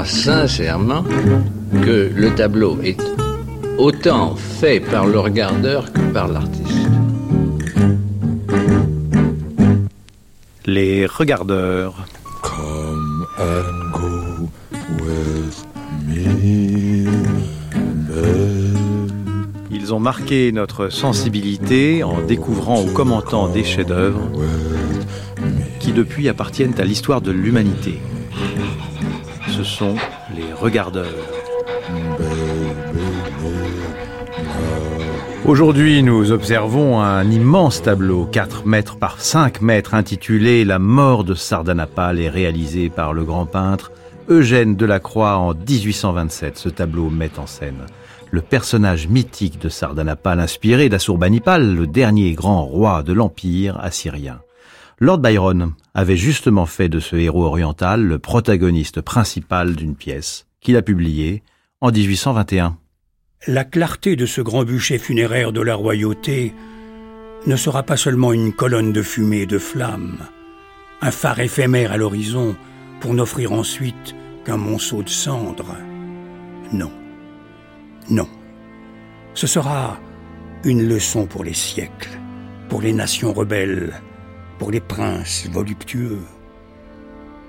crois sincèrement que le tableau est autant fait par le regardeur que par l'artiste. Les regardeurs. Come and go with me, Ils ont marqué notre sensibilité en découvrant ou commentant des chefs-d'œuvre qui depuis appartiennent à l'histoire de l'humanité. Ce sont les regardeurs. Aujourd'hui, nous observons un immense tableau, 4 mètres par 5 mètres, intitulé La mort de Sardanapale et réalisé par le grand peintre Eugène Delacroix en 1827. Ce tableau met en scène le personnage mythique de Sardanapale inspiré d'Assurbanipal, le dernier grand roi de l'Empire assyrien. Lord Byron avait justement fait de ce héros oriental le protagoniste principal d'une pièce qu'il a publiée en 1821. La clarté de ce grand bûcher funéraire de la royauté ne sera pas seulement une colonne de fumée et de flammes, un phare éphémère à l'horizon pour n'offrir ensuite qu'un monceau de cendres. Non. Non. Ce sera une leçon pour les siècles, pour les nations rebelles, pour les princes voluptueux.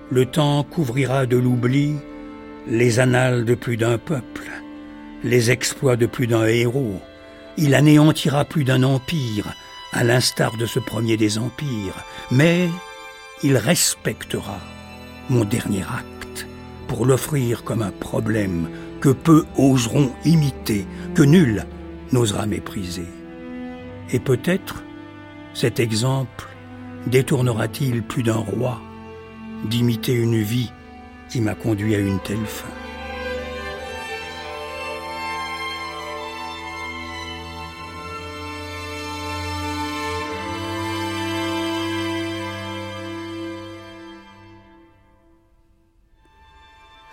Le temps couvrira de l'oubli les annales de plus d'un peuple les exploits de plus d'un héros. Il anéantira plus d'un empire, à l'instar de ce premier des empires, mais il respectera mon dernier acte pour l'offrir comme un problème que peu oseront imiter, que nul n'osera mépriser. Et peut-être cet exemple détournera-t-il plus d'un roi d'imiter une vie qui m'a conduit à une telle fin?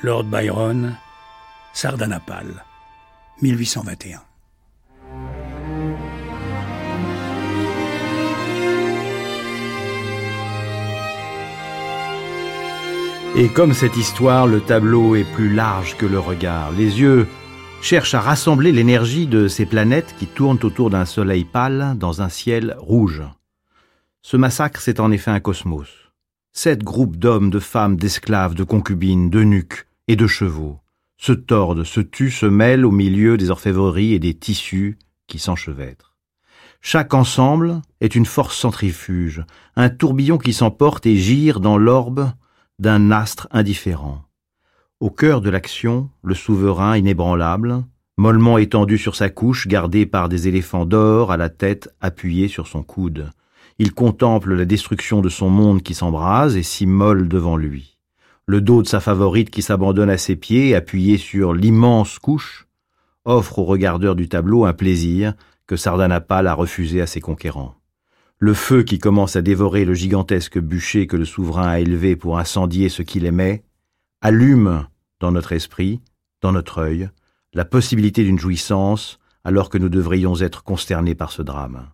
Lord Byron, Sardanapale, 1821. Et comme cette histoire, le tableau est plus large que le regard. Les yeux cherchent à rassembler l'énergie de ces planètes qui tournent autour d'un soleil pâle dans un ciel rouge. Ce massacre, c'est en effet un cosmos. Sept groupes d'hommes, de femmes, d'esclaves, de concubines, de nuques, et de chevaux, se tordent, se tuent, se mêlent au milieu des orfèvreries et des tissus qui s'enchevêtrent. Chaque ensemble est une force centrifuge, un tourbillon qui s'emporte et gire dans l'orbe d'un astre indifférent. Au cœur de l'action, le souverain inébranlable, mollement étendu sur sa couche, gardé par des éléphants d'or, à la tête appuyée sur son coude. Il contemple la destruction de son monde qui s'embrase et s'immole devant lui le dos de sa favorite qui s'abandonne à ses pieds, appuyé sur l'immense couche, offre au regardeur du tableau un plaisir que Sardanapale a refusé à ses conquérants. Le feu qui commence à dévorer le gigantesque bûcher que le souverain a élevé pour incendier ce qu'il aimait, allume dans notre esprit, dans notre œil, la possibilité d'une jouissance alors que nous devrions être consternés par ce drame.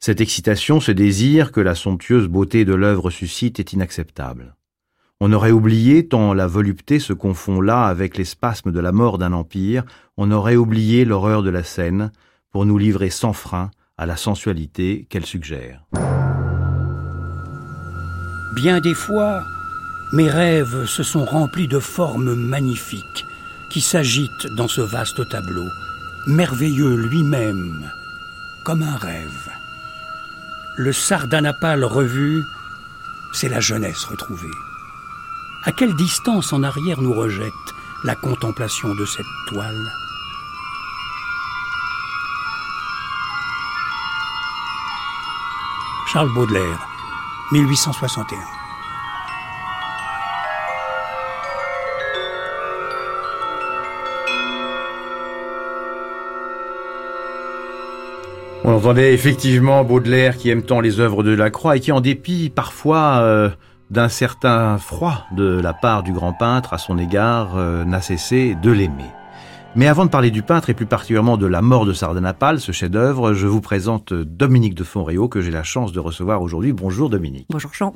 Cette excitation, ce désir que la somptueuse beauté de l'œuvre suscite est inacceptable. On aurait oublié, tant la volupté se confond là avec les spasmes de la mort d'un empire, on aurait oublié l'horreur de la scène pour nous livrer sans frein à la sensualité qu'elle suggère. Bien des fois, mes rêves se sont remplis de formes magnifiques qui s'agitent dans ce vaste tableau, merveilleux lui-même, comme un rêve. Le sardanapale revu, c'est la jeunesse retrouvée. À quelle distance en arrière nous rejette la contemplation de cette toile? Charles Baudelaire, 1861. On entendait effectivement Baudelaire qui aime tant les œuvres de Lacroix et qui, en dépit parfois euh, d'un certain froid de la part du grand peintre à son égard, euh, n'a cessé de l'aimer. Mais avant de parler du peintre et plus particulièrement de la mort de Sardanapale, ce chef-d'œuvre, je vous présente Dominique de Fonréau que j'ai la chance de recevoir aujourd'hui. Bonjour Dominique. Bonjour Jean.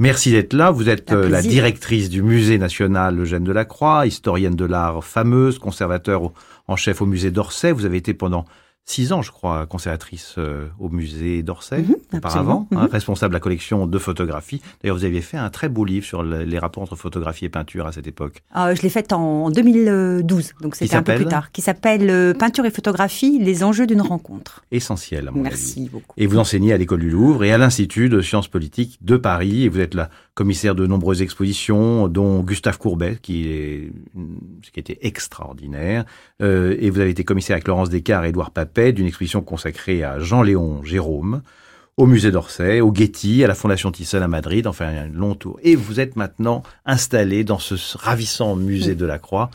Merci d'être là. Vous êtes euh, la directrice du musée national Eugène Delacroix, historienne de l'art fameuse, conservateur en chef au musée d'Orsay. Vous avez été pendant six ans, je crois, conservatrice euh, au musée d'Orsay Mhm, auparavant, hein, Mhm. responsable de la collection de photographies. D'ailleurs, vous aviez fait un très beau livre sur le- les rapports entre photographie et peinture à cette époque. Euh, je l'ai faite en 2012, donc c'était un peu plus tard, qui s'appelle euh, Peinture et photographie, les enjeux d'une rencontre. Essentiel, à mon avis. Merci beaucoup. Et vous enseignez à l'école du Louvre et à l'Institut de sciences politiques de Paris. Et vous êtes la commissaire de nombreuses expositions, dont Gustave Courbet, qui est ce qui était extraordinaire. Euh, et vous avez été commissaire avec Laurence Descartes et Édouard Papet d'une exposition consacrée à Jean-Léon Jérôme, au musée d'Orsay, au Getty, à la Fondation Thyssen à Madrid, enfin un long tour. Et vous êtes maintenant installé dans ce ravissant musée de la Croix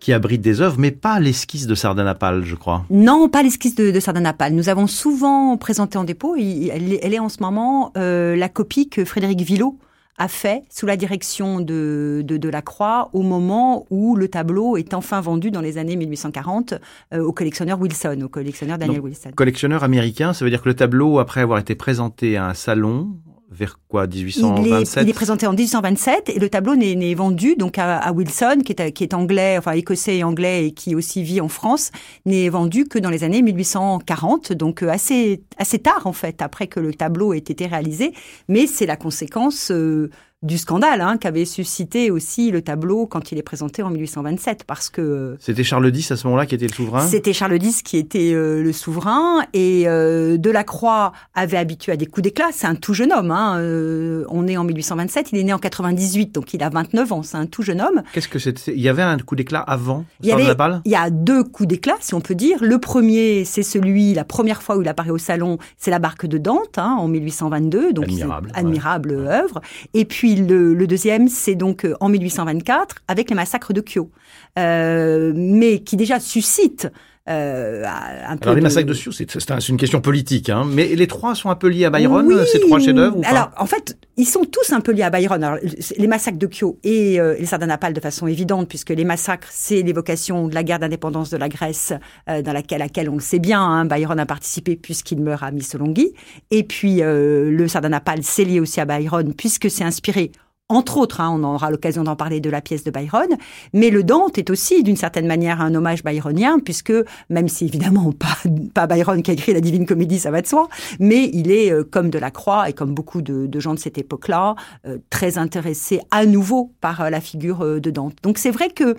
qui abrite des œuvres, mais pas l'esquisse de Sardanapale, je crois. Non, pas l'esquisse de, de Sardanapale. Nous avons souvent présenté en dépôt, et elle, est- elle est en ce moment euh, la copie que Frédéric Villot a fait sous la direction de, de, de la Croix au moment où le tableau est enfin vendu dans les années 1840 euh, au collectionneur Wilson, au collectionneur Daniel Wilson. Collectionneur américain, ça veut dire que le tableau, après avoir été présenté à un salon, vers quoi, Il est, 1827 il est présenté en 1827 et le tableau n'est vendu donc à, à Wilson, qui est, qui est anglais, enfin écossais et anglais et qui aussi vit en France, n'est vendu que dans les années 1840, donc euh, assez assez tard en fait après que le tableau ait été réalisé. Mais c'est la conséquence euh, du scandale hein, qu'avait suscité aussi le tableau quand il est présenté en 1827, parce que C'était Charles X à ce moment-là qui était le souverain? C'était Charles X qui était euh, le souverain et euh, Delacroix avait habitué à des coups d'éclat. C'est un tout jeune homme. Hein. euh, on est en 1827, il est né en 98, donc il a 29 ans. C'est un tout jeune homme. Qu'est-ce que c'était Il y avait un coup d'éclat avant? Il y, avait, il y a deux coups d'éclat, si on peut dire. Le premier, c'est celui, la première fois où il apparaît au salon, c'est la barque de Dante, hein, en 1822. Donc Admirable, admirable œuvre. Et puis le, le deuxième, c'est donc euh, en 1824 avec les massacres de Kyo, euh, mais qui déjà suscite euh, un peu. Alors les de- massacres de Sioux, c'est c'est un- c'est une question politique, hein. mais les trois sont un peu liés à Byron, Oui, ces trois chefs-d'œuvre Alors, en fait, ils sont tous un peu liés à Byron. Alors, les massacres de Kyo et euh, les Sardanapales de façon évidente, puisque les massacres, c'est l'évocation de la guerre d'indépendance de la Grèce, euh, dans laquelle, laquelle on le sait bien, hein, Byron a participé puisqu'il meurt à Missolonghi. Et puis, euh, le Sardanapale, c'est lié aussi à Byron, puisque c'est inspiré entre autres, hein, on aura l'occasion d'en parler de la pièce de Byron, mais le Dante est aussi d'une certaine manière un hommage byronien, puisque même si évidemment pas, pas Byron qui a écrit la Divine Comédie, ça va de soi, mais il est euh, comme Delacroix et comme beaucoup de, gens de cette époque-là, euh, très intéressé à nouveau par euh, la figure euh, de Dante. Donc c'est vrai que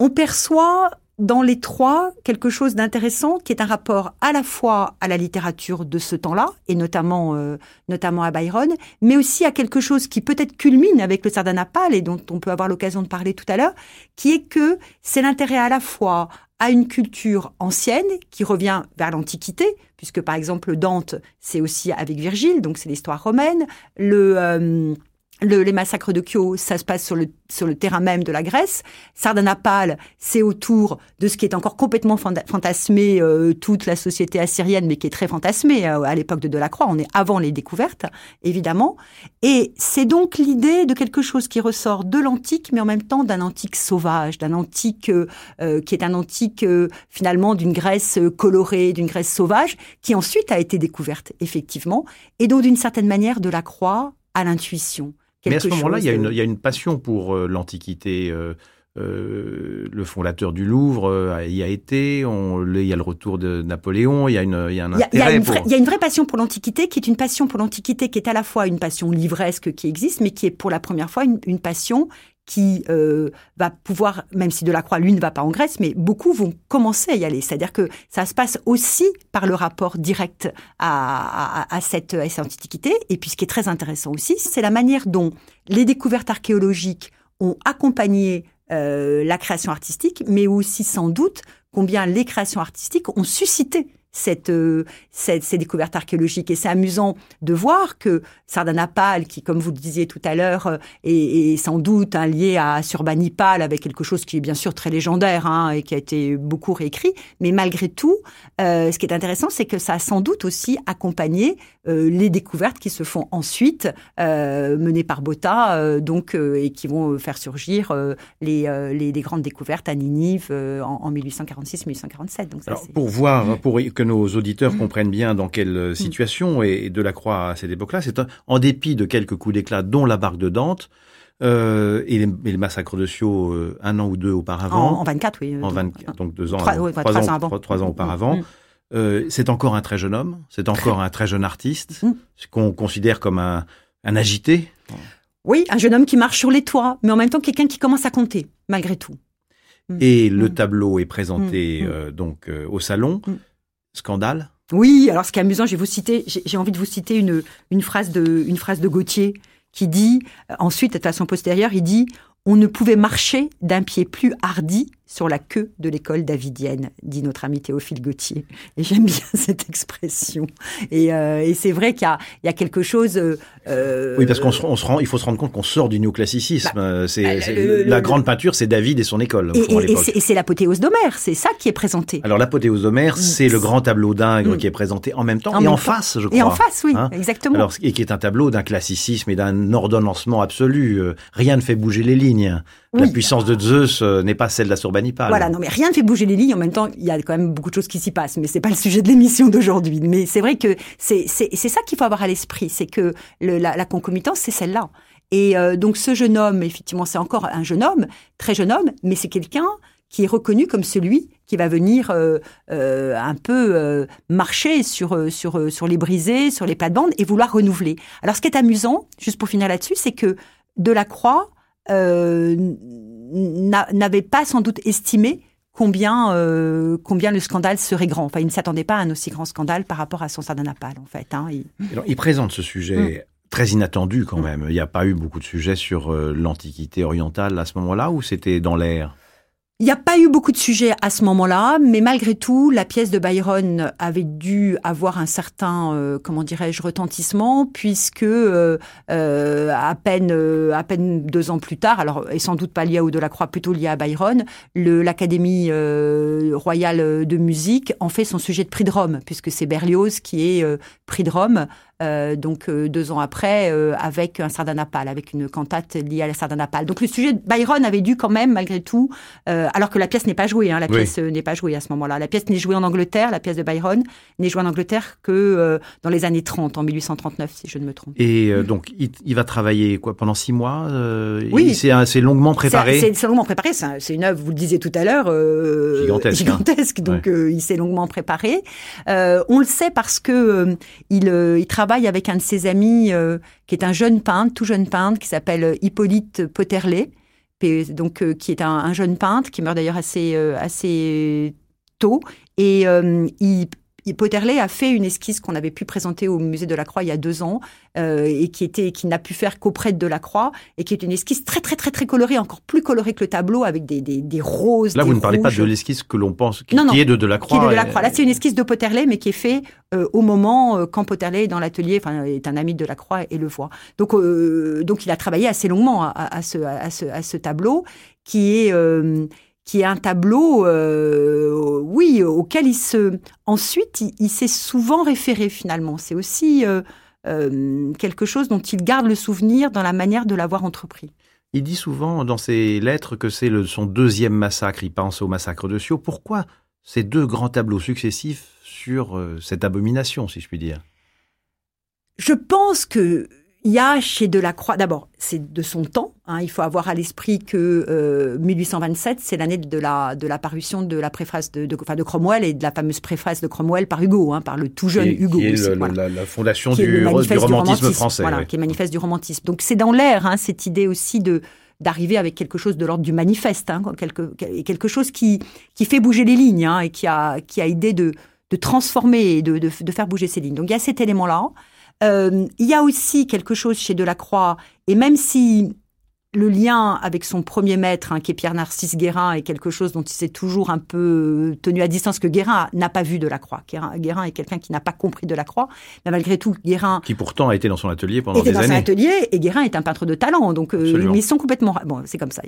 on perçoit dans les trois quelque chose d'intéressant qui est un rapport à la fois à la littérature de ce temps-là et notamment euh, notamment à Byron, mais aussi à quelque chose qui peut-être culmine avec le Sardanapale et dont on peut avoir l'occasion de parler tout à l'heure, qui est que c'est l'intérêt à la fois à une culture ancienne qui revient vers l'Antiquité, puisque par exemple Dante, c'est aussi avec Virgile, donc c'est l'histoire romaine. Le, euh, le, les massacres de Kyo, ça se passe sur le, sur le terrain même de la Grèce. Sardanapale, c'est autour de ce qui est encore complètement fanta- fantasmé, euh, toute la société assyrienne, mais qui est très fantasmée euh, à l'époque de Delacroix. On est avant les découvertes, évidemment. Et c'est donc l'idée de quelque chose qui ressort de l'antique, mais en même temps d'un antique sauvage, d'un antique euh, euh, qui est un antique euh, finalement d'une Grèce euh, colorée, d'une Grèce sauvage, qui ensuite a été découverte, effectivement, et dont d'une certaine manière Delacroît à l'intuition. Mais à ce moment-là, il y, a une- de- il y a une passion pour euh, l'Antiquité. euh, euh, le fondateur du Louvre euh, y a été. On, il y a le retour de Napoléon. Il y a, une, il y a un Il y, a, il y a intérêt une vraie, il y a une vraie passion pour l'Antiquité, qui est une passion pour l'Antiquité, qui est à la fois une passion livresque qui existe, mais qui est pour la première fois une, une passion qui euh, va pouvoir, même si Delacroix, lui, ne va pas en Grèce, mais beaucoup vont commencer à y aller. C'est-à-dire que ça se passe aussi par le rapport direct à, à, à cette, Antiquité. Et puis, ce qui est très intéressant aussi, c'est la manière dont les découvertes archéologiques ont accompagné euh, la création artistique, mais aussi sans doute combien les créations artistiques ont suscité cette, euh, cette, ces découvertes archéologiques. Et c'est amusant de voir que Sardanapale, qui, comme vous le disiez tout à l'heure, euh, est, est, sans doute lié à Surbanipal, avec quelque chose qui est bien sûr très légendaire hein, et qui a été beaucoup réécrit, mais malgré tout, euh, ce qui est intéressant, c'est que ça a sans doute aussi accompagné euh, les découvertes qui se font ensuite, euh, menées par Botta, euh, donc, et qui vont faire surgir les, les, les, grandes découvertes à Ninive en, en 1846-1847. Donc ça, Alors, pour voir, pour que nos auditeurs mmh. comprennent bien dans quelle situation mmh. est Delacroix à cette époque-là, c'est en dépit de quelques coups d'éclat, dont la barque de Dante, euh, et, et, le massacre de euh, un an ou deux auparavant. En, en 24, oui. En 24, donc deux ans, trois, oui, trois, trois ans, ans, avant. Trois, ans auparavant. Mmh. Euh, c'est encore un très jeune homme, c'est encore un très jeune artiste, mmh. qu'on considère comme un, un agité. Oui, un jeune homme qui marche sur les toits, mais en même temps quelqu'un qui commence à compter, malgré tout. Mmh. Et le tableau est présenté euh, donc euh, au salon. Scandale. Oui, alors ce qui est amusant, je vais vous citer, j'ai envie de vous citer une, une phrase de, une phrase de Gauthier qui dit, ensuite, de façon postérieure, il dit On ne pouvait marcher d'un pied plus hardi sur la queue de l'école davidienne, dit notre ami Théophile Gauthier. Et j'aime bien cette expression. Et, euh, et c'est vrai qu'il y, y a, quelque chose. Euh, oui, parce qu'on se, on se rend, il faut se rendre compte qu'on sort du néoclassicisme. Bah, c'est, bah, le, la le, grande peinture, c'est David et son école. Et, c'est l'apothéose d'Homère, c'est ça qui est présenté. Alors l'apothéose d'Homère, mm. c'est le grand tableau d'Ingres mm. qui est présenté en même temps en et en temps. face, je crois. Et en face, oui, hein exactement. Alors, et qui est un tableau d'un classicisme et d'un ordonnancement absolu. Euh, rien ne fait bouger les lignes. Oui. La puissance de Zeus euh, n'est pas celle d'Assurbanipal. Voilà, non mais rien ne fait bouger les lignes. En même temps, il y a quand même beaucoup de choses qui s'y passent, mais c'est pas le sujet de l'émission d'aujourd'hui. Mais c'est vrai que c'est ça qu'il faut avoir à l'esprit, c'est que le, la, la, concomitance, c'est celle-là. Et euh, donc ce jeune homme, effectivement, c'est encore un jeune homme, très jeune homme, mais c'est quelqu'un qui est reconnu comme celui qui va venir euh, euh, un peu euh, marcher sur, sur, sur les brisés, sur les plates-bandes et vouloir renouveler. Alors ce qui est amusant, juste pour finir là-dessus, c'est que Delacroix n'avait pas sans doute estimé combien, euh, combien le scandale serait grand. Enfin, il ne s'attendait pas à un aussi grand scandale par rapport à son sardanapale, en fait. Hein. Il... Alors, il présente ce sujet mmh. très inattendu quand même. Il n'y a pas eu beaucoup de sujets sur euh, l'Antiquité orientale à ce moment-là, ou c'était dans l'air? Il n'y a pas eu beaucoup de sujets à ce moment-là, mais malgré tout, la pièce de Byron avait dû avoir un certain, euh, comment dirais-je, retentissement, puisque euh, euh, à peine à peine deux ans plus tard, alors et sans doute pas lié à Delacroix, plutôt lié à Byron, l'Académie royale de musique en fait son sujet de prix de Rome, puisque c'est Berlioz qui est prix de Rome euh, donc euh, deux ans après, euh, avec un sardanapale, avec une cantate liée à la sardanapale. Donc le sujet de Byron avait dû quand même, malgré tout, euh, alors que la pièce n'est pas jouée, hein, la pièce n'est pas jouée à ce moment-là. La pièce n'est jouée en Angleterre, la pièce de Byron n'est jouée en Angleterre que dans les années 30, en 1839, si je ne me trompe. Et donc il, il, va travailler quoi pendant six mois Oui, c'est longuement préparé. C'est longuement préparé. C'est une œuvre, vous le disiez tout à l'heure, gigantesque. gigantesque. Hein. Donc ouais. il s'est longuement préparé. on le sait parce que il, il travaille travaille avec un de ses amis euh, qui est un jeune peintre, tout jeune peintre, qui s'appelle euh, Hippolyte Potterley, donc euh, qui est un, un, jeune peintre qui meurt d'ailleurs assez assez tôt. Et il Potterley a fait une esquisse qu'on avait pu présenter au musée de la Croix il y a deux ans euh, et qui était qui n'a pu faire qu'auprès de la Croix et qui est une esquisse très très très très colorée, encore plus colorée que le tableau avec des, des, des roses. Là, des vous ne parlez pas de l'esquisse que l'on pense qui, non, non, qui, est de Delacroix. Qui est de Delacroix. Là, c'est une esquisse de Potterley, mais qui est fait euh, au moment euh, quand Potterley est dans l'atelier, enfin est un ami de Delacroix et le voit. Donc donc il a travaillé assez longuement à, à, ce, à, ce, à ce tableau qui est qui est un tableau, euh, oui, auquel il se, ensuite, il, il s'est souvent référé finalement. C'est aussi euh, euh, quelque chose dont il garde le souvenir dans la manière de l'avoir entrepris. Il dit souvent dans ses lettres que c'est son deuxième massacre. Il pense au massacre de Scio. Pourquoi ces deux grands tableaux successifs sur cette abomination, si je puis dire? Je pense que il y a chez Delacroix, d'abord, c'est de son temps. Hein, il faut avoir à l'esprit que euh, 1827, c'est l'année de la de la parution de la préface de, de, enfin de Cromwell et de la fameuse préface de Cromwell par Hugo, hein, par le tout jeune qui, Hugo. Qui est aussi, le, voilà. la, la, fondation du, du, romantisme, du, romantisme français. Voilà, oui. qui est manifeste du romantisme. Donc c'est dans l'air hein, cette idée aussi de d'arriver avec quelque chose de l'ordre du manifeste, quelque, quelque chose qui, qui fait bouger les lignes et qui a, qui a idée de, de transformer et de, de, de faire bouger ces lignes. Donc il y a cet élément-là. Euh, il y a aussi quelque chose chez Delacroix, et même si le lien avec son premier maître, hein, qui est Pierre-Narcisse Guérin, est quelque chose dont il s'est toujours un peu tenu à distance, que Guérin n'a pas vu de la croix. Guérin, est quelqu'un qui n'a pas compris de la croix, mais malgré tout, Guérin... Qui pourtant a été dans son atelier pendant des années. dans son atelier, et Guérin est un peintre de talent, donc euh, mais ils sont complètement... Bon, c'est comme ça,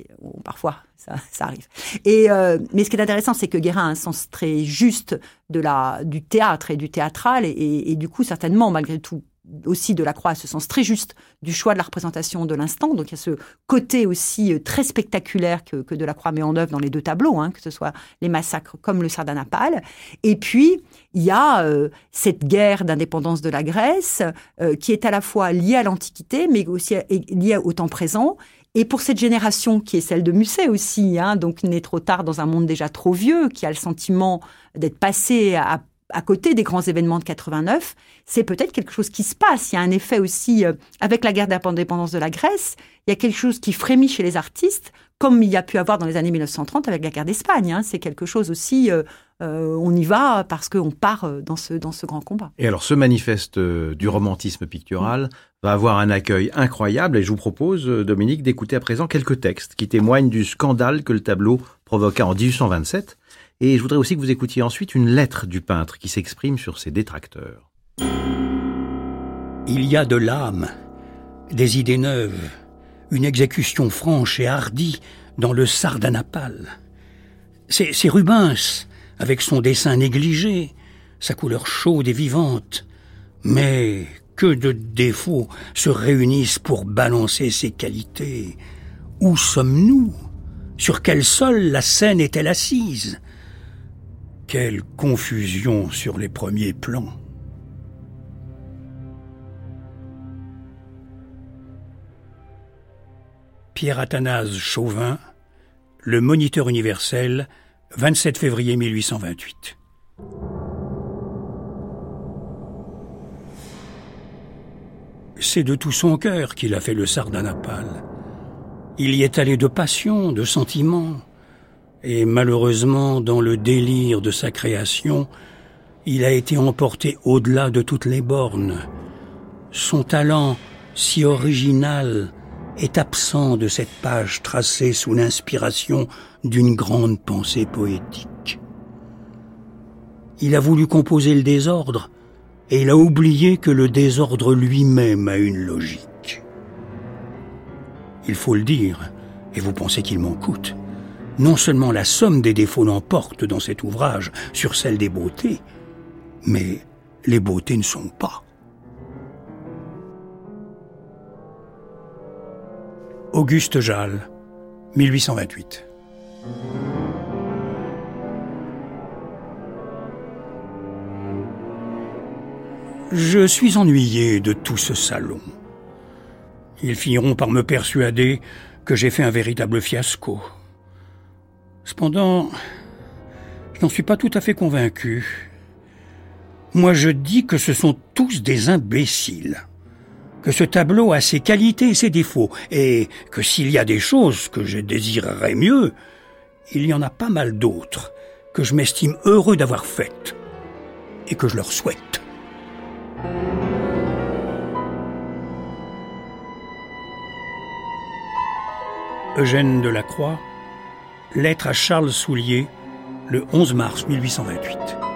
parfois, ça, ça arrive. Et, euh, mais ce qui est intéressant, c'est que Guérin a un sens très juste de la, du théâtre et du théâtral, et, et du coup, certainement, malgré tout, aussi de la croix à ce sens très juste du choix de la représentation de l'instant. Donc il y a ce côté aussi euh, très spectaculaire que, que de la croix met en œuvre dans les deux tableaux, hein, que ce soit les massacres comme le Sardanapale. Et puis il y a euh, cette guerre d'indépendance de la Grèce euh, qui est à la fois liée à l'Antiquité, mais aussi liée au temps présent. Et pour cette génération qui est celle de Musset aussi, hein, donc né trop tard dans un monde déjà trop vieux, qui a le sentiment d'être passé à à côté des grands événements de 89, c'est peut-être quelque chose qui se passe. Il y a un effet aussi, euh, avec la guerre d'indépendance de la Grèce, il y a quelque chose qui frémit chez les artistes, comme il y a pu avoir dans les années 1930 avec la guerre d'Espagne. Hein. C'est quelque chose aussi, euh, euh, on y va parce qu'on part dans ce, dans ce grand combat. Et alors ce manifeste du romantisme pictural va avoir un accueil incroyable et je vous propose, Dominique, d'écouter à présent quelques textes qui témoignent du scandale que le tableau provoqua en 1827 et je voudrais aussi que vous écoutiez ensuite une lettre du peintre qui s'exprime sur ses détracteurs. Il y a de l'âme, des idées neuves, une exécution franche et hardie dans le sardanapale. C'est Rubens, avec son dessin négligé, sa couleur chaude et vivante. Mais que de défauts se réunissent pour balancer ses qualités. Où sommes-nous? Sur quel sol la scène est-elle assise? Quelle confusion sur les premiers plans. Pierre Athanase Chauvin, Le Moniteur universel, 27 février 1828. C'est de tout son cœur qu'il a fait le Sardanapale. Il y est allé de passion, de sentiment, et malheureusement, dans le délire de sa création, il a été emporté au-delà de toutes les bornes. Son talent, si original, est absent de cette page tracée sous l'inspiration d'une grande pensée poétique. Il a voulu composer le désordre, et il a oublié que le désordre lui-même a une logique. Il faut le dire, et vous pensez qu'il m'en coûte non seulement la somme des défauts l'emporte dans cet ouvrage sur celle des beautés, mais les beautés ne sont pas. Auguste Jal, 1828. Je suis ennuyé de tout ce salon. Ils finiront par me persuader que j'ai fait un véritable fiasco. Cependant, je n'en suis pas tout à fait convaincu. Moi je dis que ce sont tous des imbéciles, que ce tableau a ses qualités et ses défauts, et que s'il y a des choses que je désirerais mieux, il y en a pas mal d'autres que je m'estime heureux d'avoir faites, et que je leur souhaite. Eugène Delacroix Lettre à Charles Soulier, le 11 mars 1828.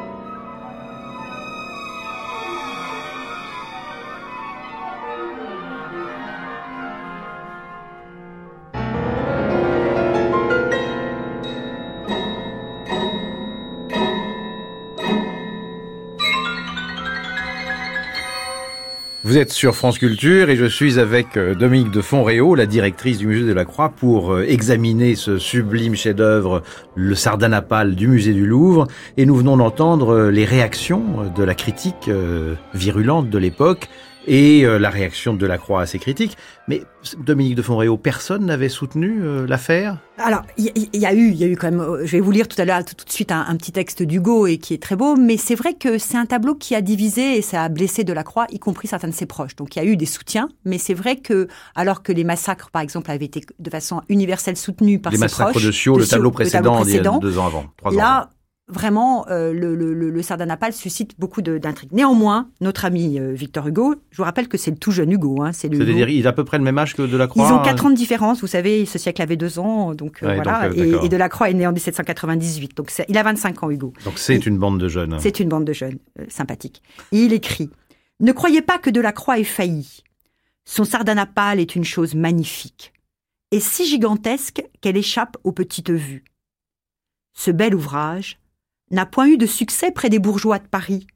Vous êtes sur France Culture et je suis avec euh, Dominique de Fonréau, la directrice du musée de la Croix, pour euh, examiner ce sublime chef-d'œuvre, le Sardanapale du musée du Louvre. Et nous venons d'entendre euh, les réactions de la critique virulente de l'époque et euh, la réaction de la Croix à ces critiques. Mais Dominique de Fonréau, personne n'avait soutenu euh, l'affaire? Alors, il y, a eu, il y a eu quand même. Euh, je vais vous lire tout à l'heure tout, de suite un, petit texte d'Hugo et qui est très beau. Mais c'est vrai que c'est un tableau qui a divisé et ça a blessé de la Croix, y compris certains de ses proches. Donc il y a eu des soutiens, mais c'est vrai que alors que les massacres, par exemple, avaient été de façon universelle soutenus par les ses massacres proches, de Sio, le, tableau précédent, le tableau précédent, deux ans avant, trois là, ans avant vraiment, euh, le, le, le, sardanapale suscite beaucoup d'intrigues. Néanmoins, notre ami euh, Victor Hugo, je vous rappelle que c'est le tout jeune Hugo. Hein, c'est C'est-à-dire, il a à peu près le même âge que Delacroix Ils ont 4 ans de différence, vous savez, ce siècle avait 2 ans, donc euh, voilà. et, et, Delacroix est né en 1798, donc il a 25 ans, Hugo. Donc c'est une bande de jeunes. C'est une bande de jeunes, sympathiques. Et il écrit « Ne croyez pas que Delacroix ait failli. Son sardanapale est une chose magnifique, et si gigantesque qu'elle échappe aux petites vues. Ce bel ouvrage n'a point eu de succès près des bourgeois de Paris.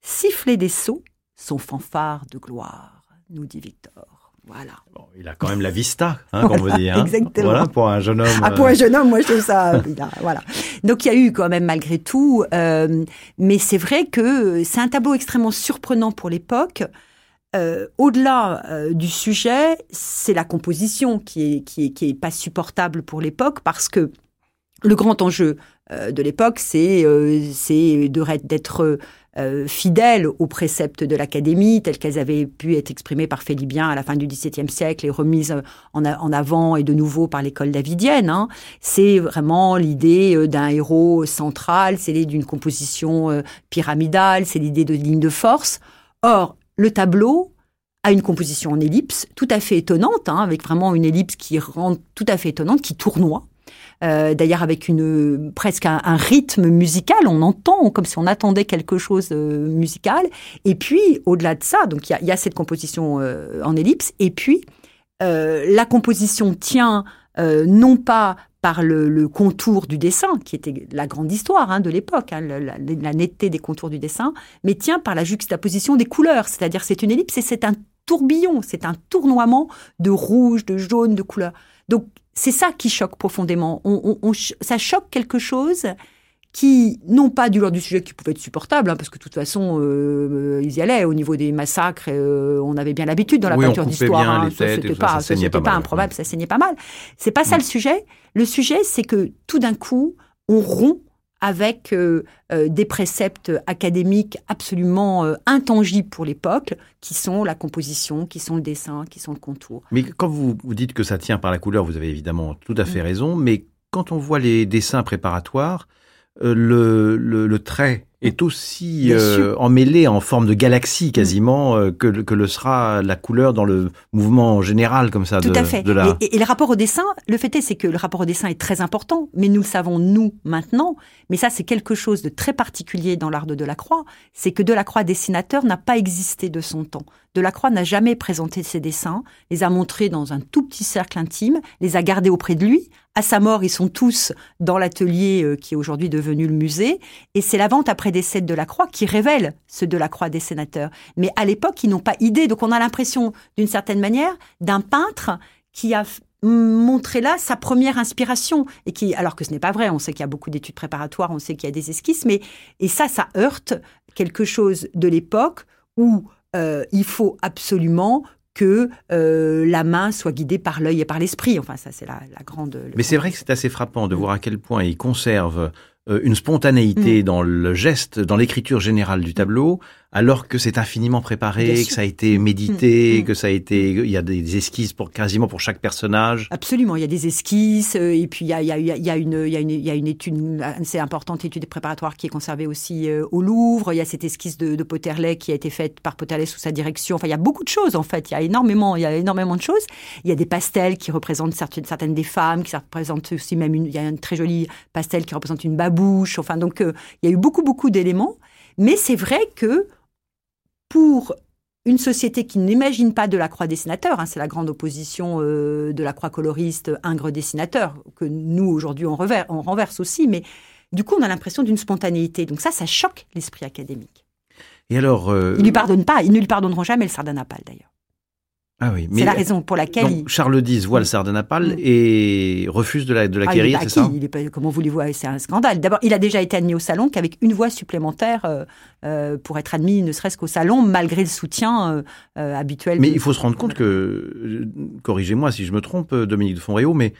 Siffler des sceaux, son fanfare de gloire, nous dit Victor. Voilà. il a quand même la vista, hein, comme on veut dire. Hein. Exactement. Voilà, pour un jeune homme. Ah, pour un jeune homme, moi je trouve ça. voilà. Donc il y a eu quand même malgré tout, euh, mais c'est vrai que c'est un tableau extrêmement surprenant pour l'époque. Euh, au-delà euh, du sujet, c'est la composition qui est, qui est, qui est pas supportable pour l'époque parce que le grand enjeu euh, de l'époque, c'est euh, d'être euh, fidèle aux préceptes de l'Académie, tels qu'elles avaient pu être exprimées par Félibien à la fin du XVIIe siècle et remises en, avant et de nouveau par l'école davidienne. Hein. C'est vraiment l'idée d'un héros central, c'est l'idée d'une composition pyramidale, c'est l'idée de ligne de force. Or, le tableau a une composition en ellipse tout à fait étonnante, hein, avec vraiment une ellipse qui rend tout à fait étonnante, qui tournoie. Euh, d'ailleurs avec une presque un, rythme musical, on entend comme si on attendait quelque chose euh, musical. Et puis au-delà de ça, donc il y a, cette composition euh, en ellipse, et puis la composition tient non pas par le, contour du dessin, qui était la grande histoire hein, de l'époque, hein, la, netteté des contours du dessin, mais tient par la juxtaposition des couleurs, c'est-à-dire c'est une ellipse et c'est un tourbillon, c'est un tournoiement de rouge, de jaune, de couleurs. Donc c'est ça qui choque profondément. On, ça choque quelque chose qui, non pas du l'ordre du sujet qui pouvait être supportable, hein, parce que de toute façon, euh, ils y allaient au niveau des massacres, euh, on avait bien l'habitude dans la peinture d'histoire. Hein, c'était pas, ça, pas, pas improbable, ça saignait pas mal. C'est pas ça mm. le sujet. Le sujet, c'est que tout d'un coup, on rompt avec euh, euh, des préceptes académiques absolument euh, intangibles pour l'époque, qui sont la composition, qui sont le dessin, qui sont le contour. Mais quand vous, vous dites que ça tient par la couleur, vous avez évidemment tout à fait mm. raison, mais quand on voit les dessins préparatoires, le, le, trait est aussi euh, emmêlé en forme de galaxie quasiment euh, que, que, le sera la couleur dans le mouvement général comme ça. Tout à fait. et, et, le rapport au dessin, le fait est, c'est que le rapport au dessin est très important, mais nous le savons nous maintenant. Mais ça, c'est quelque chose de très particulier dans l'art de Delacroix. C'est que Delacroix dessinateur n'a pas existé de son temps. Delacroix n'a jamais présenté ses dessins, les a montrés dans un tout petit cercle intime, les a gardés auprès de lui. À sa mort, ils sont tous dans l'atelier euh, qui est aujourd'hui devenu le musée. Et c'est la vente après décès de Delacroix qui révèle ce Delacroix des sénateurs. Mais à l'époque, ils n'ont pas idée. Donc on a l'impression, d'une certaine manière, d'un peintre qui a montré là sa première inspiration et qui alors que ce n'est pas vrai on sait qu'il y a beaucoup d'études préparatoires on sait qu'il y a des esquisses mais et ça ça heurte quelque chose de l'époque où euh, il faut absolument que euh, la main soit guidée par l'œil et par l'esprit. Enfin, ça, c'est la, grande. Mais c'est vrai que c'est assez frappant de voir à quel point il conserve une spontanéité mm. dans le geste, dans l'écriture générale du tableau, alors que c'est infiniment préparé, que ça a été médité, mm, mm. que ça a été, il y a des esquisses pour quasiment pour chaque personnage. Absolument, il y a des esquisses euh, et puis il y a, il y a, il y a une, il y a une, il y a une étude assez importante, étude préparatoire qui est conservée aussi euh, au Louvre. Il y a cette esquisse de, de Potterley qui a été faite par Potterley sous sa direction. Enfin, il y a beaucoup de choses en fait. Il y a énormément, il y a énormément de choses. Il y a des pastels qui représentent certaines, certaines des femmes, qui représentent aussi même une, il y a un très joli pastel qui représente une babouche. Enfin, donc euh, il y a eu beaucoup beaucoup d'éléments. Mais c'est vrai que pour une société qui n'imagine pas de la croix dessinateur, hein, c'est la grande opposition euh, de la croix coloriste ingre dessinateur, que nous aujourd'hui on, on, renverse aussi, mais du coup on a l'impression d'une spontanéité. Donc ça, ça choque l'esprit académique. Et alors, euh... ils lui pardonnent pas, ils ne lui pardonneront jamais le sardanapale d'ailleurs. Ah oui, c'est la raison pour laquelle Charles X voit le sardanapale mm. et refuse de l'acquérir, ah, c'est ça il est Comment voulez-vous C'est un scandale. D'abord, il a déjà été admis au salon qu'avec une voix supplémentaire euh, euh, pour être admis, ne serait-ce qu'au salon, malgré le soutien euh, habituel. Mais il faut se rendre compte que, corrigez-moi si je me trompe, Dominique de Fonréau, mais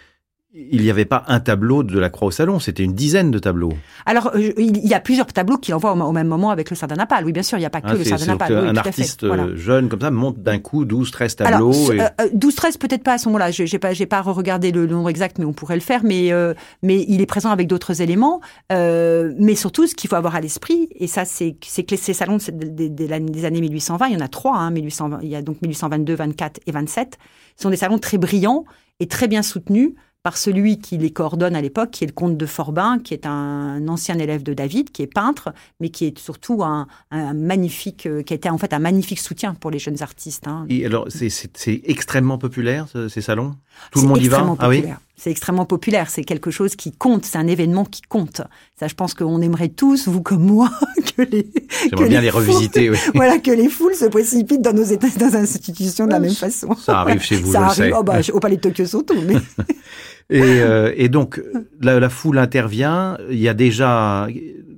il n'y avait pas un tableau de la Croix au Salon, c'était une dizaine de tableaux. Alors, euh, il y a plusieurs tableaux qu'il envoie au, même moment avec le Sardinapale. Oui, bien sûr, il n'y a pas que Ah, le donc Oui, un artiste Voilà. euh, jeune comme ça monte d'un coup 12, 13 Alors, tableaux. et- euh, euh, 12-13, peut-être pas à ce moment-là. Je n'ai pas, regardé le nombre exact, mais on pourrait le faire. Mais, euh, mais il est présent avec d'autres éléments. Euh, mais surtout, ce qu'il faut avoir à l'esprit, et ça, c'est que ces salons de- des, des- des années 1820, il y en a trois. Hein, 1820, il y a donc 1822, 24 et 27. Ce sont des salons très brillants et très bien soutenus par celui qui les coordonne à l'époque, qui est le comte de Forbin, qui est un ancien élève de David, qui est peintre, mais qui est surtout un, un magnifique, euh, qui a été en fait un magnifique soutien pour les jeunes artistes. hein. Et alors, c'est- extrêmement populaire, ce- ces salons? Tout le monde y va? Ah oui? C'est extrêmement populaire. C'est quelque chose qui compte. C'est un événement qui compte. Ça, je pense qu'on aimerait tous, vous comme moi, que les, que bien les foules- revisiter, oui. voilà, que les foules se précipitent dans nos états, dans nos institutions de la même façon. Ça arrive chez vous, Ça je arrive. sais. Oh, bah, au palais de Tokyo surtout. Mais... Et, euh, et donc, la, foule intervient. Il y a déjà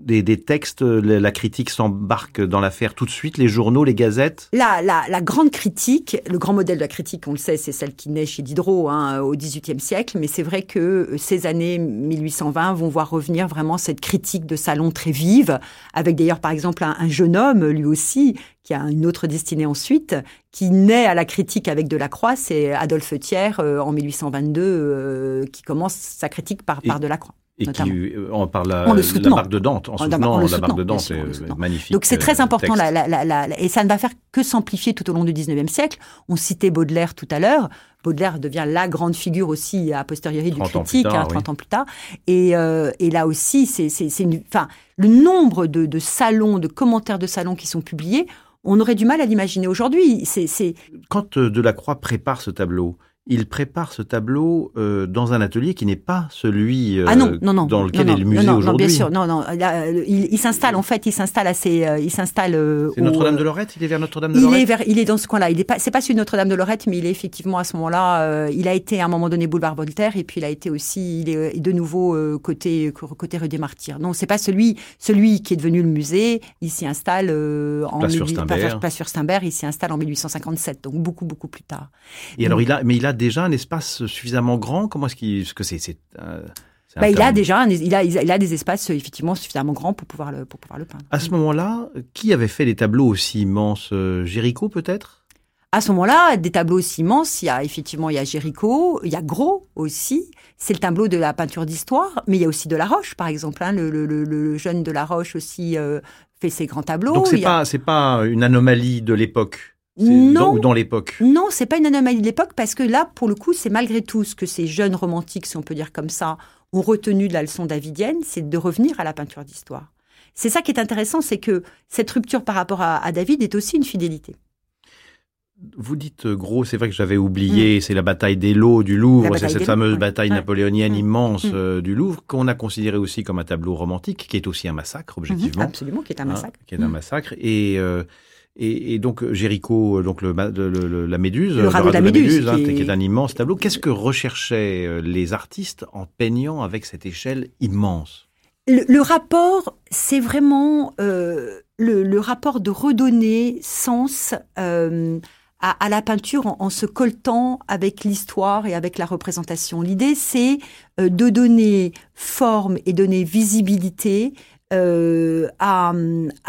des, textes. La, critique s'embarque dans l'affaire tout de suite. Les journaux, les gazettes. La, grande critique, le grand modèle de la critique, on le sait, c'est celle qui naît chez Diderot hein, au XVIIIe siècle, mais c'est vrai que ces années 1820 vont voir revenir vraiment cette critique de salon très vive, avec d'ailleurs par exemple un jeune homme, lui aussi, qui a une autre destinée ensuite, qui naît à la critique avec Delacroix, c'est Adolphe Thiers euh, en 1822, euh, qui commence sa critique par, par Delacroix. Et Notamment. qui, euh, en par la, En le la soutenant. barque de Dante, en En- soutenant la barque de Dante, sûr, soutenant. magnifique. Donc c'est très important, la- la- et ça ne va faire que s'amplifier tout au long du 19e siècle. On citait Baudelaire tout à l'heure. Baudelaire devient la grande figure aussi a posteriori du 30 ans plus critique, tard, hein, 30 oui. ans plus tard. Et, euh, et là aussi, c'est c'est- c'est une, enfin, le nombre de, de salons, de commentaires de salons qui sont publiés, on aurait du mal à l'imaginer aujourd'hui. C'est c'est- Quand euh, Delacroix prépare ce tableau, il prépare ce tableau euh, dans un atelier qui n'est pas celui euh, ah non, non, non, dans lequel est le musée non, non, aujourd'hui. bien sûr, non, non. là, euh, il il s'installe en fait, il s'installe assez, euh, il s'installe. euh, C'est Notre-Dame de Lorette? Il est vers Notre-Dame de Il Lorette? est, vers, il est dans ce coin-là. Il est pas, c'est pas celui de Notre-Dame de Lorette, mais il est effectivement à ce moment-là. euh, il a été à un moment donné boulevard Voltaire, et puis il a été aussi, il est de nouveau euh, côté côté rue des Martyrs. Non, c'est pas celui, celui qui est devenu le musée. Il s'y installe euh, en Place 18 Furstenberg. place- place Furstenberg. Il s'y installe en 1857, donc beaucoup beaucoup plus tard. Et alors, il a, mais il a déjà un espace suffisamment grand? Comment est-ce qu'il, parce que c'est, euh, Bah, il a déjà, un- il a, il a des espaces effectivement suffisamment grands pour pouvoir le, pour pouvoir le peindre. À ce moment-là, qui avait fait des tableaux aussi immenses? Euh, Géricault peut-être? À ce moment-là, des tableaux aussi immenses, il y a effectivement il y a Géricault, il y a Gros aussi. C'est le tableau de la peinture d'histoire, mais il y a aussi de la Roche, par exemple. hein. Le, le- le- le jeune de la Roche aussi euh, fait ses grands tableaux. Donc c'est a- pas, c'est pas une anomalie de l'époque? Non. dans- l'époque. Non, c'est pas une anomalie de l'époque parce que là, pour le coup, c'est malgré tout ce que ces jeunes romantiques, si on peut dire comme ça, ont retenu de la leçon davidienne, c'est de revenir à la peinture d'histoire. C'est ça qui est intéressant, c'est que cette rupture par rapport à, à David est aussi une fidélité. Vous dites euh, gros, c'est vrai que j'avais oublié, c'est la bataille des lots du Louvre, Mm. C'est cette des fameuse lots, bataille Ouais. napoléonienne Mm. immense Mm. euh, du Louvre, qu'on a considéré aussi comme un tableau romantique, qui est aussi un massacre, objectivement. Mhm, absolument, qui est un hein, massacre. qui est un Mm. massacre. Et, euh, et, et donc euh, Géricault, euh, donc le, ma- le- le- la Méduse, Le radeau de la Méduse, hein, qui est- qui est un immense tableau. Qu'est-ce que recherchaient euh, les artistes en peignant avec cette échelle immense? Le, rapport, c'est vraiment euh, le, rapport de redonner sens euh, à, à la peinture en, en se coltant avec l'histoire et avec la représentation. L'idée, c'est de donner forme et donner visibilité euh, à,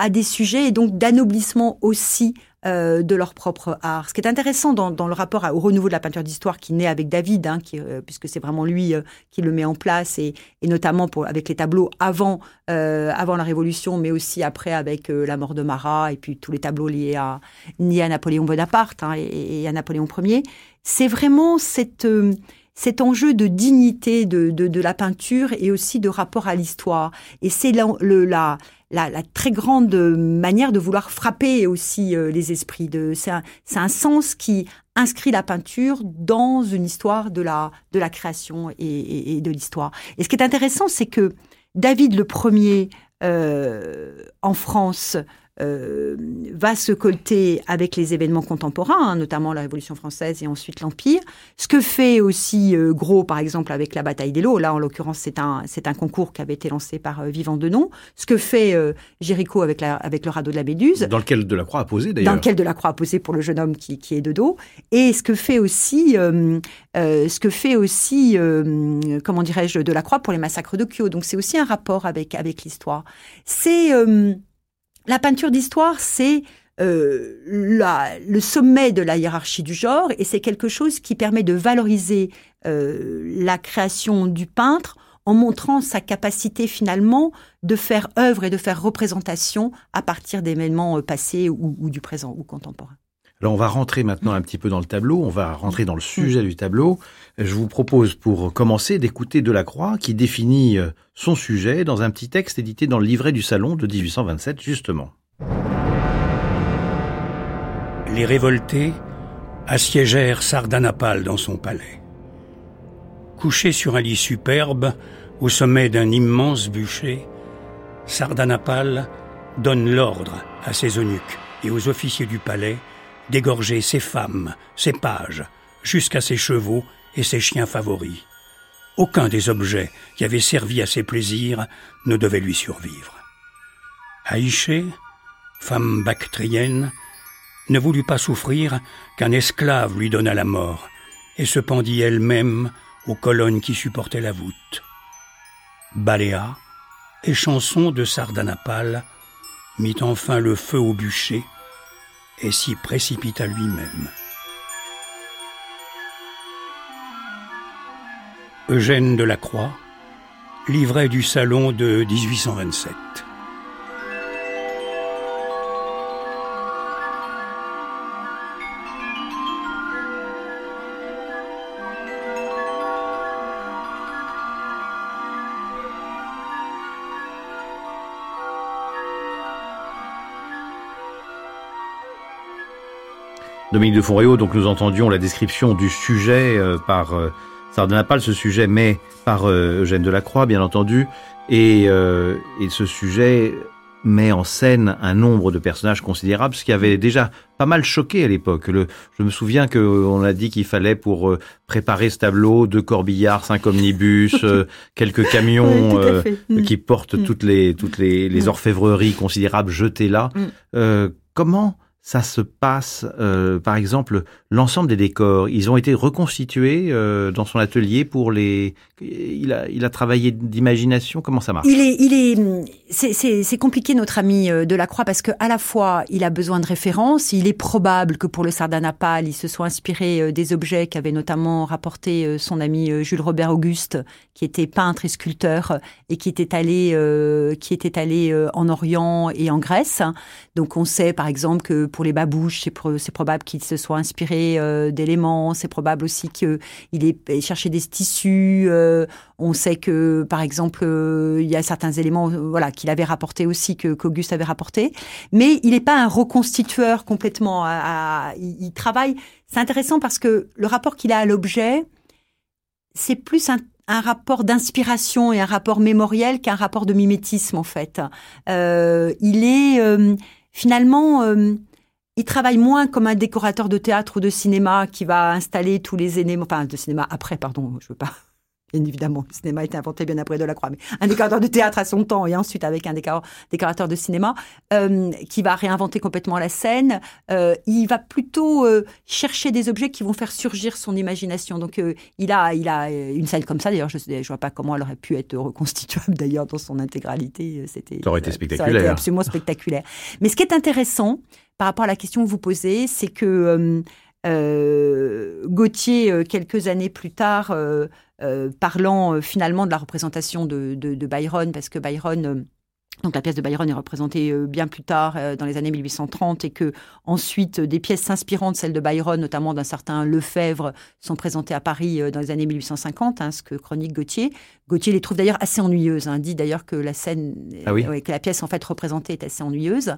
des sujets et donc d'anoblissement aussi euh, de leur propre art. Ce qui est intéressant dans, le rapport au renouveau de la peinture d'histoire qui naît avec David, hein, euh, puisque c'est vraiment lui qui le met en place et, notamment avec les tableaux avant, la Révolution, mais aussi après avec la mort de Marat et puis tous les tableaux liés à, Napoléon Bonaparte hein, et, à Napoléon Ier. C'est vraiment cette, cet enjeu de dignité de, de, de la peinture et aussi de rapport à l'histoire. Et c'est la, la, la, la très grande manière de vouloir frapper aussi euh, les esprits. De, c'est, un, un sens qui inscrit la peinture dans une histoire de la, de la création et, et, et de l'histoire. Et ce qui est intéressant, c'est que David le premier euh, en France va se colter avec les événements contemporains, hein, notamment la Révolution française et ensuite l'Empire. Ce que fait aussi Gros, par exemple, avec la bataille des lots. Là, en l'occurrence, c'est un, c'est un concours qui avait été lancé par Vivant Denon. Ce que fait Géricault avec, la, avec le radeau de la Méduse. Dans lequel Delacroix a posé, d'ailleurs. Dans lequel Delacroix a posé pour le jeune homme qui, qui est de dos. Et ce que fait aussi, ce que fait aussi, comment dirais-je, Delacroix pour les massacres de Kyo. Donc, c'est aussi un rapport avec, avec l'histoire. C'est euh, la peinture d'histoire, c'est euh, le sommet de la hiérarchie du genre et c'est quelque chose qui permet de valoriser euh, la création du peintre en montrant sa capacité finalement de faire œuvre et de faire représentation à partir d'événements passés ou du présent ou contemporain. Alors on va rentrer maintenant un petit peu dans le tableau, on va rentrer dans le sujet du tableau. Je vous propose pour commencer d'écouter Delacroix qui définit euh, son sujet dans un petit texte édité dans le livret du salon de 1827 justement. Les révoltés assiégèrent Sardanapale dans son palais. Couché sur un lit superbe, au sommet d'un immense bûcher, Sardanapale donne l'ordre à ses eunuques et aux officiers du palais d'égorger ses femmes, ses pages, jusqu'à ses chevaux et ses chiens favoris. Aucun des objets qui avaient servi à ses plaisirs ne devait lui survivre. Aïché, femme bactrienne, ne voulut pas souffrir qu'un esclave lui donnât la mort, et se pendit elle-même aux colonnes qui supportaient la voûte. Baléa, échanson de Sardanapale, mit enfin le feu au bûcher, et s'y précipita lui-même. Eugène Delacroix, livret du salon de 1827. Dominique de Fonréau, donc nous entendions la description du sujet euh, par euh, Sardanapale, ce sujet mais par euh, Eugène Delacroix, bien entendu, et, et ce sujet met en scène un nombre de personnages considérables, ce qui avait déjà pas mal choqué à l'époque. Je me souviens qu'on a dit qu'il fallait pour préparer ce tableau deux corbillards, cinq omnibus, quelques camions mm. qui portent mm. toutes les toutes les, les mm. orfèvreries considérables jetées là. comment ça se passe, euh, par exemple, l'ensemble des décors, ils ont été reconstitués euh, dans son atelier pour les. Il a, il a travaillé d'imagination. Comment ça marche? Il est, il est, c'est compliqué notre ami euh, de la Croix parce que à la fois il a besoin de références. Il est probable que pour le Sardanapale, il se soit inspiré des objets qu'avait notamment rapporté son ami Jules Robert Auguste, qui était peintre et sculpteur et qui était allé, qui était allé en Orient et en Grèce. Donc on sait par exemple que pour les babouches, c'est probable qu'il se soit inspiré euh, d'éléments, c'est probable aussi qu'il ait cherché des tissus. Euh, on sait que, par exemple, euh, il y a certains éléments voilà, qu'il avait rapportés aussi, que qu'Auguste avait rapporté. Mais il n'est pas un reconstitueur complètement. il, travaille. C'est intéressant parce que le rapport qu'il a à l'objet, c'est plus un rapport d'inspiration et un rapport mémoriel qu'un rapport de mimétisme en fait. il est finalement il travaille moins comme un décorateur de théâtre ou de cinéma qui va installer tous les éléments, enfin de cinéma après, pardon, je veux pas. Bien évidemment, le cinéma a été inventé bien après Delacroix, mais un décorateur de théâtre à son temps et ensuite avec un décorateur de cinéma euh, qui va réinventer complètement la scène. Euh, il va plutôt euh, chercher des objets qui vont faire surgir son imagination. Donc il a, il a une scène comme ça. D'ailleurs, je ne vois pas comment elle aurait pu être reconstituable d'ailleurs dans son intégralité. C'était ça aurait été spectaculaire. Ça aurait été absolument spectaculaire. Mais ce qui est intéressant, par rapport à la question que vous posez, c'est que euh, euh, Gauthier, euh, quelques années plus tard, parlant finalement de la représentation de, de Byron, parce que Byron donc la pièce de Byron est représentée euh, bien plus tard, euh, dans les années 1830, et que ensuite des pièces s'inspirant de celles de Byron, notamment d'un certain Lefebvre, sont présentées à Paris euh, dans les années 1850, hein, ce que chronique Gauthier. Gauthier les trouve d'ailleurs assez ennuyeuses. Hein, dit d'ailleurs que la scène, ah que la pièce en fait représentée est assez ennuyeuse.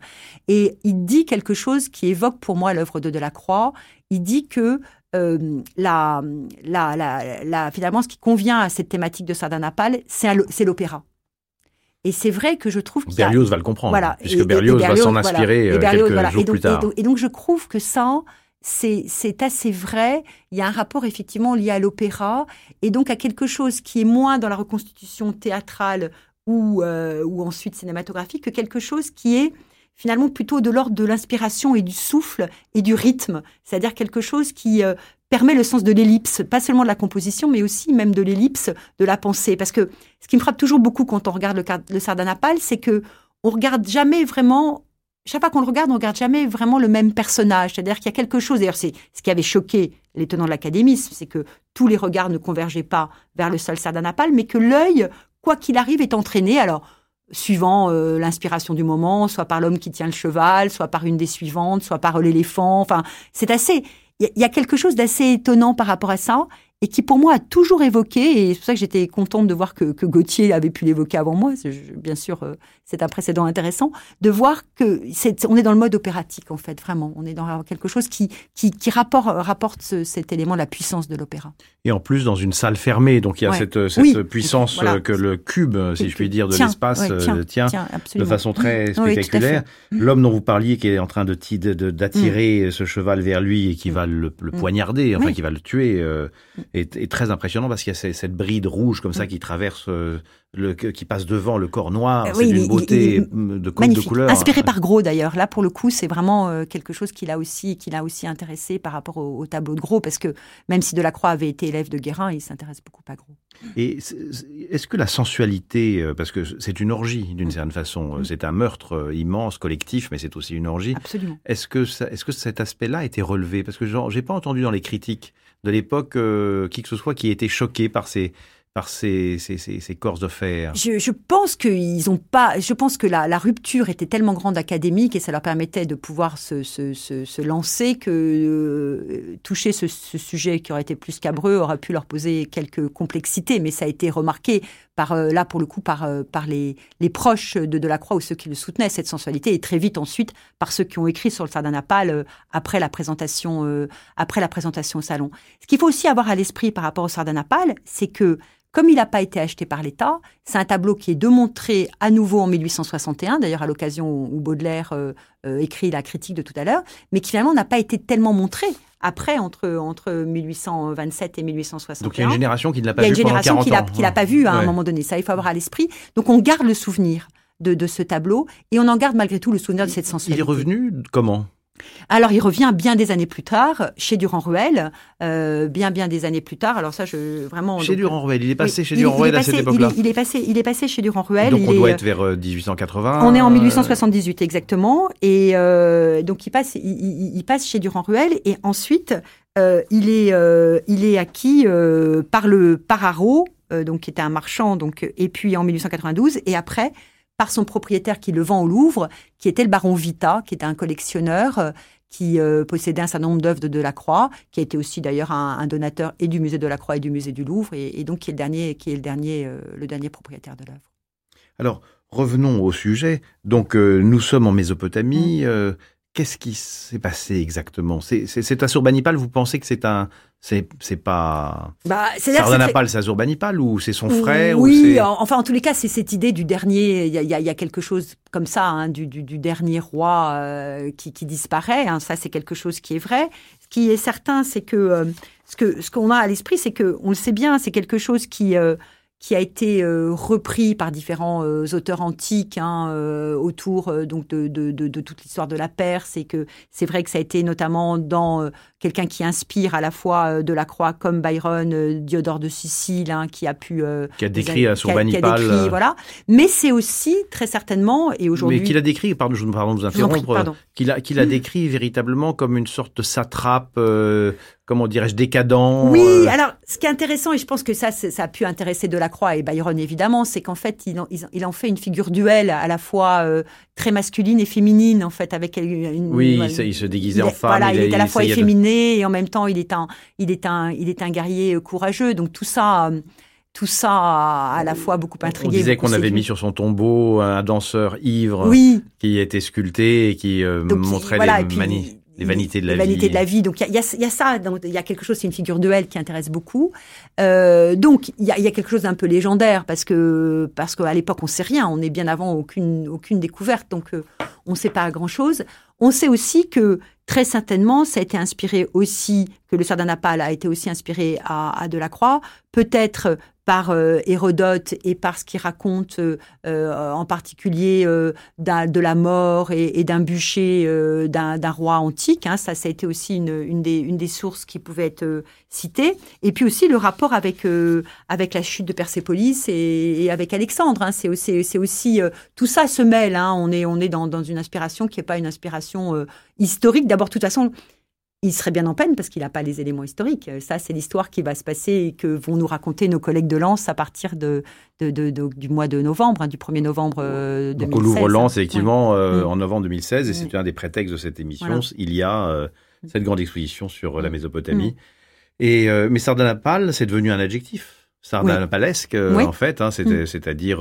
Et il dit quelque chose qui évoque pour moi l'œuvre de Delacroix. Il dit que la, la, la, finalement, ce qui convient à cette thématique de Sardanapale, c'est l'opéra. Et c'est vrai que je trouve qu'il Berlioz va le comprendre, puisque Berlioz, va s'en inspirer euh, quelques jours plus tard. Et donc, je trouve que ça, c'est assez vrai. Il y a un rapport effectivement lié à l'opéra. Et donc à quelque chose qui est moins dans la reconstitution théâtrale ou, euh, ou ensuite cinématographique que quelque chose qui est finalement plutôt de l'ordre de l'inspiration et du souffle et du rythme, c'est-à-dire quelque chose qui euh, permet le sens de l'ellipse, pas seulement de la composition, mais aussi même de l'ellipse de la pensée. Parce que ce qui me frappe toujours beaucoup quand on regarde le, le Sardanapale, c'est que on regarde jamais vraiment chaque fois qu'on le regarde, on regarde jamais vraiment le même personnage. C'est-à-dire qu'il y a quelque chose, d'ailleurs c'est ce qui avait choqué les tenants de l'académisme, c'est que tous les regards ne convergeaient pas vers le seul Sardanapale, mais que l'œil, quoi qu'il arrive, est entraîné. Alors, suivant euh, l'inspiration du moment, soit par l'homme qui tient le cheval, soit par une des suivantes, soit par l'éléphant. Enfin, c'est assez. Il y, a quelque chose d'assez étonnant par rapport à ça et qui pour moi a toujours évoqué, et c'est pour ça que j'étais contente de voir que, que Gauthier avait pu l'évoquer avant moi, bien sûr euh, c'est un précédent intéressant, de voir que c'est, on est dans le mode opératique en fait, vraiment, on est dans quelque chose qui, qui, qui rapporte, rapporte cet élément, la puissance de l'opéra. Et en plus dans une salle fermée, donc il y a cette, cette puissance que le cube, si je puis dire, de l'espace euh, tient, de façon très spectaculaire. L'homme dont vous parliez qui est en train de, d'attirer mm. ce cheval vers lui et qui va le, le mm. poignarder, enfin qui va le tuer, euh, est, très impressionnant parce qu'il y a cette bride rouge comme ça mm. qui traverse, euh, le, qui passe devant le corps noir. c'est d'une beauté de, de couleur. Inspiré par Gros d'ailleurs. Là, pour le coup, c'est vraiment euh, quelque chose qui l'a aussi, qui l'a aussi intéressé par rapport au, tableau de Gros, parce que même si Delacroix avait été élève de Guérin, il s'intéresse beaucoup à Gros. Et est-ce que la sensualité, euh, parce que c'est une orgie d'une mm. certaine façon, mm. c'est un meurtre immense, collectif, mais c'est aussi une orgie. Absolument. Est-ce que, est-ce que cet aspect-là a été relevé? Parce que j'ai pas entendu dans les critiques de l'époque euh, qui que ce soit qui ait été choqué par ces par ces, ces, ces, corps de fer je, pense pas. Je pense que la, la, rupture était tellement grande académique et ça leur permettait de pouvoir se, se, se, se lancer que euh, toucher ce, ce, sujet qui aurait été plus cabreux aurait pu leur poser quelques complexités. Mais ça a été remarqué par euh, là pour le coup par par les, les proches de Delacroix ou ceux qui le soutenaient cette sensualité et très vite ensuite par ceux qui ont écrit sur le Sardanapale après la présentation après la présentation au salon. Ce qu'il faut aussi avoir à l'esprit par rapport au Sardanapale, c'est que comme il n'a pas été acheté par l'État, c'est un tableau qui est démontré à nouveau en 1861, d'ailleurs à l'occasion où Baudelaire euh, euh, écrit la critique de tout à l'heure, mais qui finalement n'a pas été tellement montré après, entre, entre 1827 et 1861. Donc il y a une génération qui ne l'a pas vu Il y a une génération qui ne l'a pas vu à un moment donné. Ça, il faut avoir à l'esprit. Donc on garde le souvenir de, de ce tableau et on en garde malgré tout le souvenir de cette sensualité. Il est revenu comment? Alors, il revient bien des années plus tard chez Durand-Ruel, euh, bien bien des années plus tard. Alors ça, je vraiment. Chez Durand-Ruel, il est passé chez Durand-Ruel à cette époque-là. Il, est passé, il est passé chez Durand-Ruel. Donc on doit être vers 1880. Euh, on est en 1878 exactement, et euh, donc il passe, il, passe chez Durand-Ruel, et ensuite il est, il est acquis par le Pararo, donc qui était un marchand, donc et puis en 1892, et après par son propriétaire qui le vend au Louvre, qui était le baron Vita, qui était un collectionneur euh, qui euh, possédait un certain nombre d'œuvres de Delacroix, qui a été aussi d'ailleurs un, donateur et du musée de la Croix et du musée du Louvre, et, donc qui est le dernier, qui est le dernier, euh, le dernier propriétaire de l'œuvre. Alors revenons au sujet. Donc nous sommes en Mésopotamie. Mmh. Qu'est-ce qui s'est passé exactement? C'est à Surbanipal, vous pensez que c'est un, c'est c'est pas bah, Sardanapale, c'est Azurbanipal ou c'est son frère Oui, enfin en tous les cas, c'est cette idée du dernier. Il y a, y a, quelque chose comme ça, hein, du, du, du, dernier roi euh, qui, qui, disparaît. Hein, ça, c'est quelque chose qui est vrai. Ce qui est certain, c'est que euh, ce que ce qu'on a à l'esprit, c'est que on le sait bien, c'est quelque chose qui euh, qui a été euh, repris par différents euh, auteurs antiques hein, euh, autour donc de, de, de, de toute l'histoire de la Perse. Et que c'est vrai que ça a été notamment dans quelqu'un qui inspire à la fois de la Croix comme Byron, Diodore de Sicile, hein, qui a pu qui a décrit à Surbanipal, voilà. Mais c'est aussi très certainement et aujourd'hui, mais qu'il a décrit, pardon, pardon de vous interrompre, qu'il a qu'il a décrit véritablement comme une sorte de satrape comment dirais-je, décadent. Oui, euh. alors ce qui est intéressant, et je pense que ça, ça a pu intéresser Delacroix et Byron évidemment, c'est qu'en fait, il en, il en, fait une figure duel à la fois euh, très masculine et féminine, en fait, avec une. Oui, il, se, déguisait en femme. Voilà, il, est à la fois efféminé et en même temps, il est un, il est un, il est un guerrier euh, courageux. Donc tout ça. tout ça à la fois beaucoup intrigué. On disait qu'on avait mis sur son tombeau un danseur ivre oui. qui était sculpté et qui montrait les manies les vanités de la les vie. vanités de la vie. Donc il y a, y, y a, ça, il y a quelque chose, c'est une figure de elle qui intéresse beaucoup. Euh, donc il y a, y a, quelque chose d'un peu légendaire parce que parce qu'à l'époque on sait rien, on est bien avant aucune aucune découverte, donc euh, on ne sait pas grand chose. On sait aussi que très certainement ça a été inspiré aussi que le Sardanapale a été aussi inspiré à, à Delacroix, peut-être par euh, Hérodote et par ce qu'il raconte euh, en particulier euh, de la mort et, et d'un bûcher euh, d'un roi antique. Hein, ça, ça a été aussi une, une, des, une des sources qui pouvait être euh, citée. Et puis aussi le rapport avec, euh, avec la chute de Persépolis et, et avec Alexandre. Hein, c'est aussi, aussi tout ça se mêle. Hein, on est, on est dans, dans une inspiration qui n'est pas une inspiration historique. D'abord, de toute façon, il serait bien en peine parce qu'il n'a pas les éléments historiques. Ça, c'est l'histoire qui va se passer et que vont nous raconter nos collègues de Lens à partir de, de, de, de du mois de novembre, hein, du 1er novembre euh, 2016. Donc on ouvre Lens, effectivement, ouais. euh, mmh. en novembre 2016, et c'est mmh. un des prétextes de cette émission. Voilà. Il y a euh, cette grande exposition sur la Mésopotamie. Mmh. Et, euh, mais Sardanapale, c'est devenu un adjectif. Sardanapalesque, euh, oui. en fait, hein, c'est-à-dire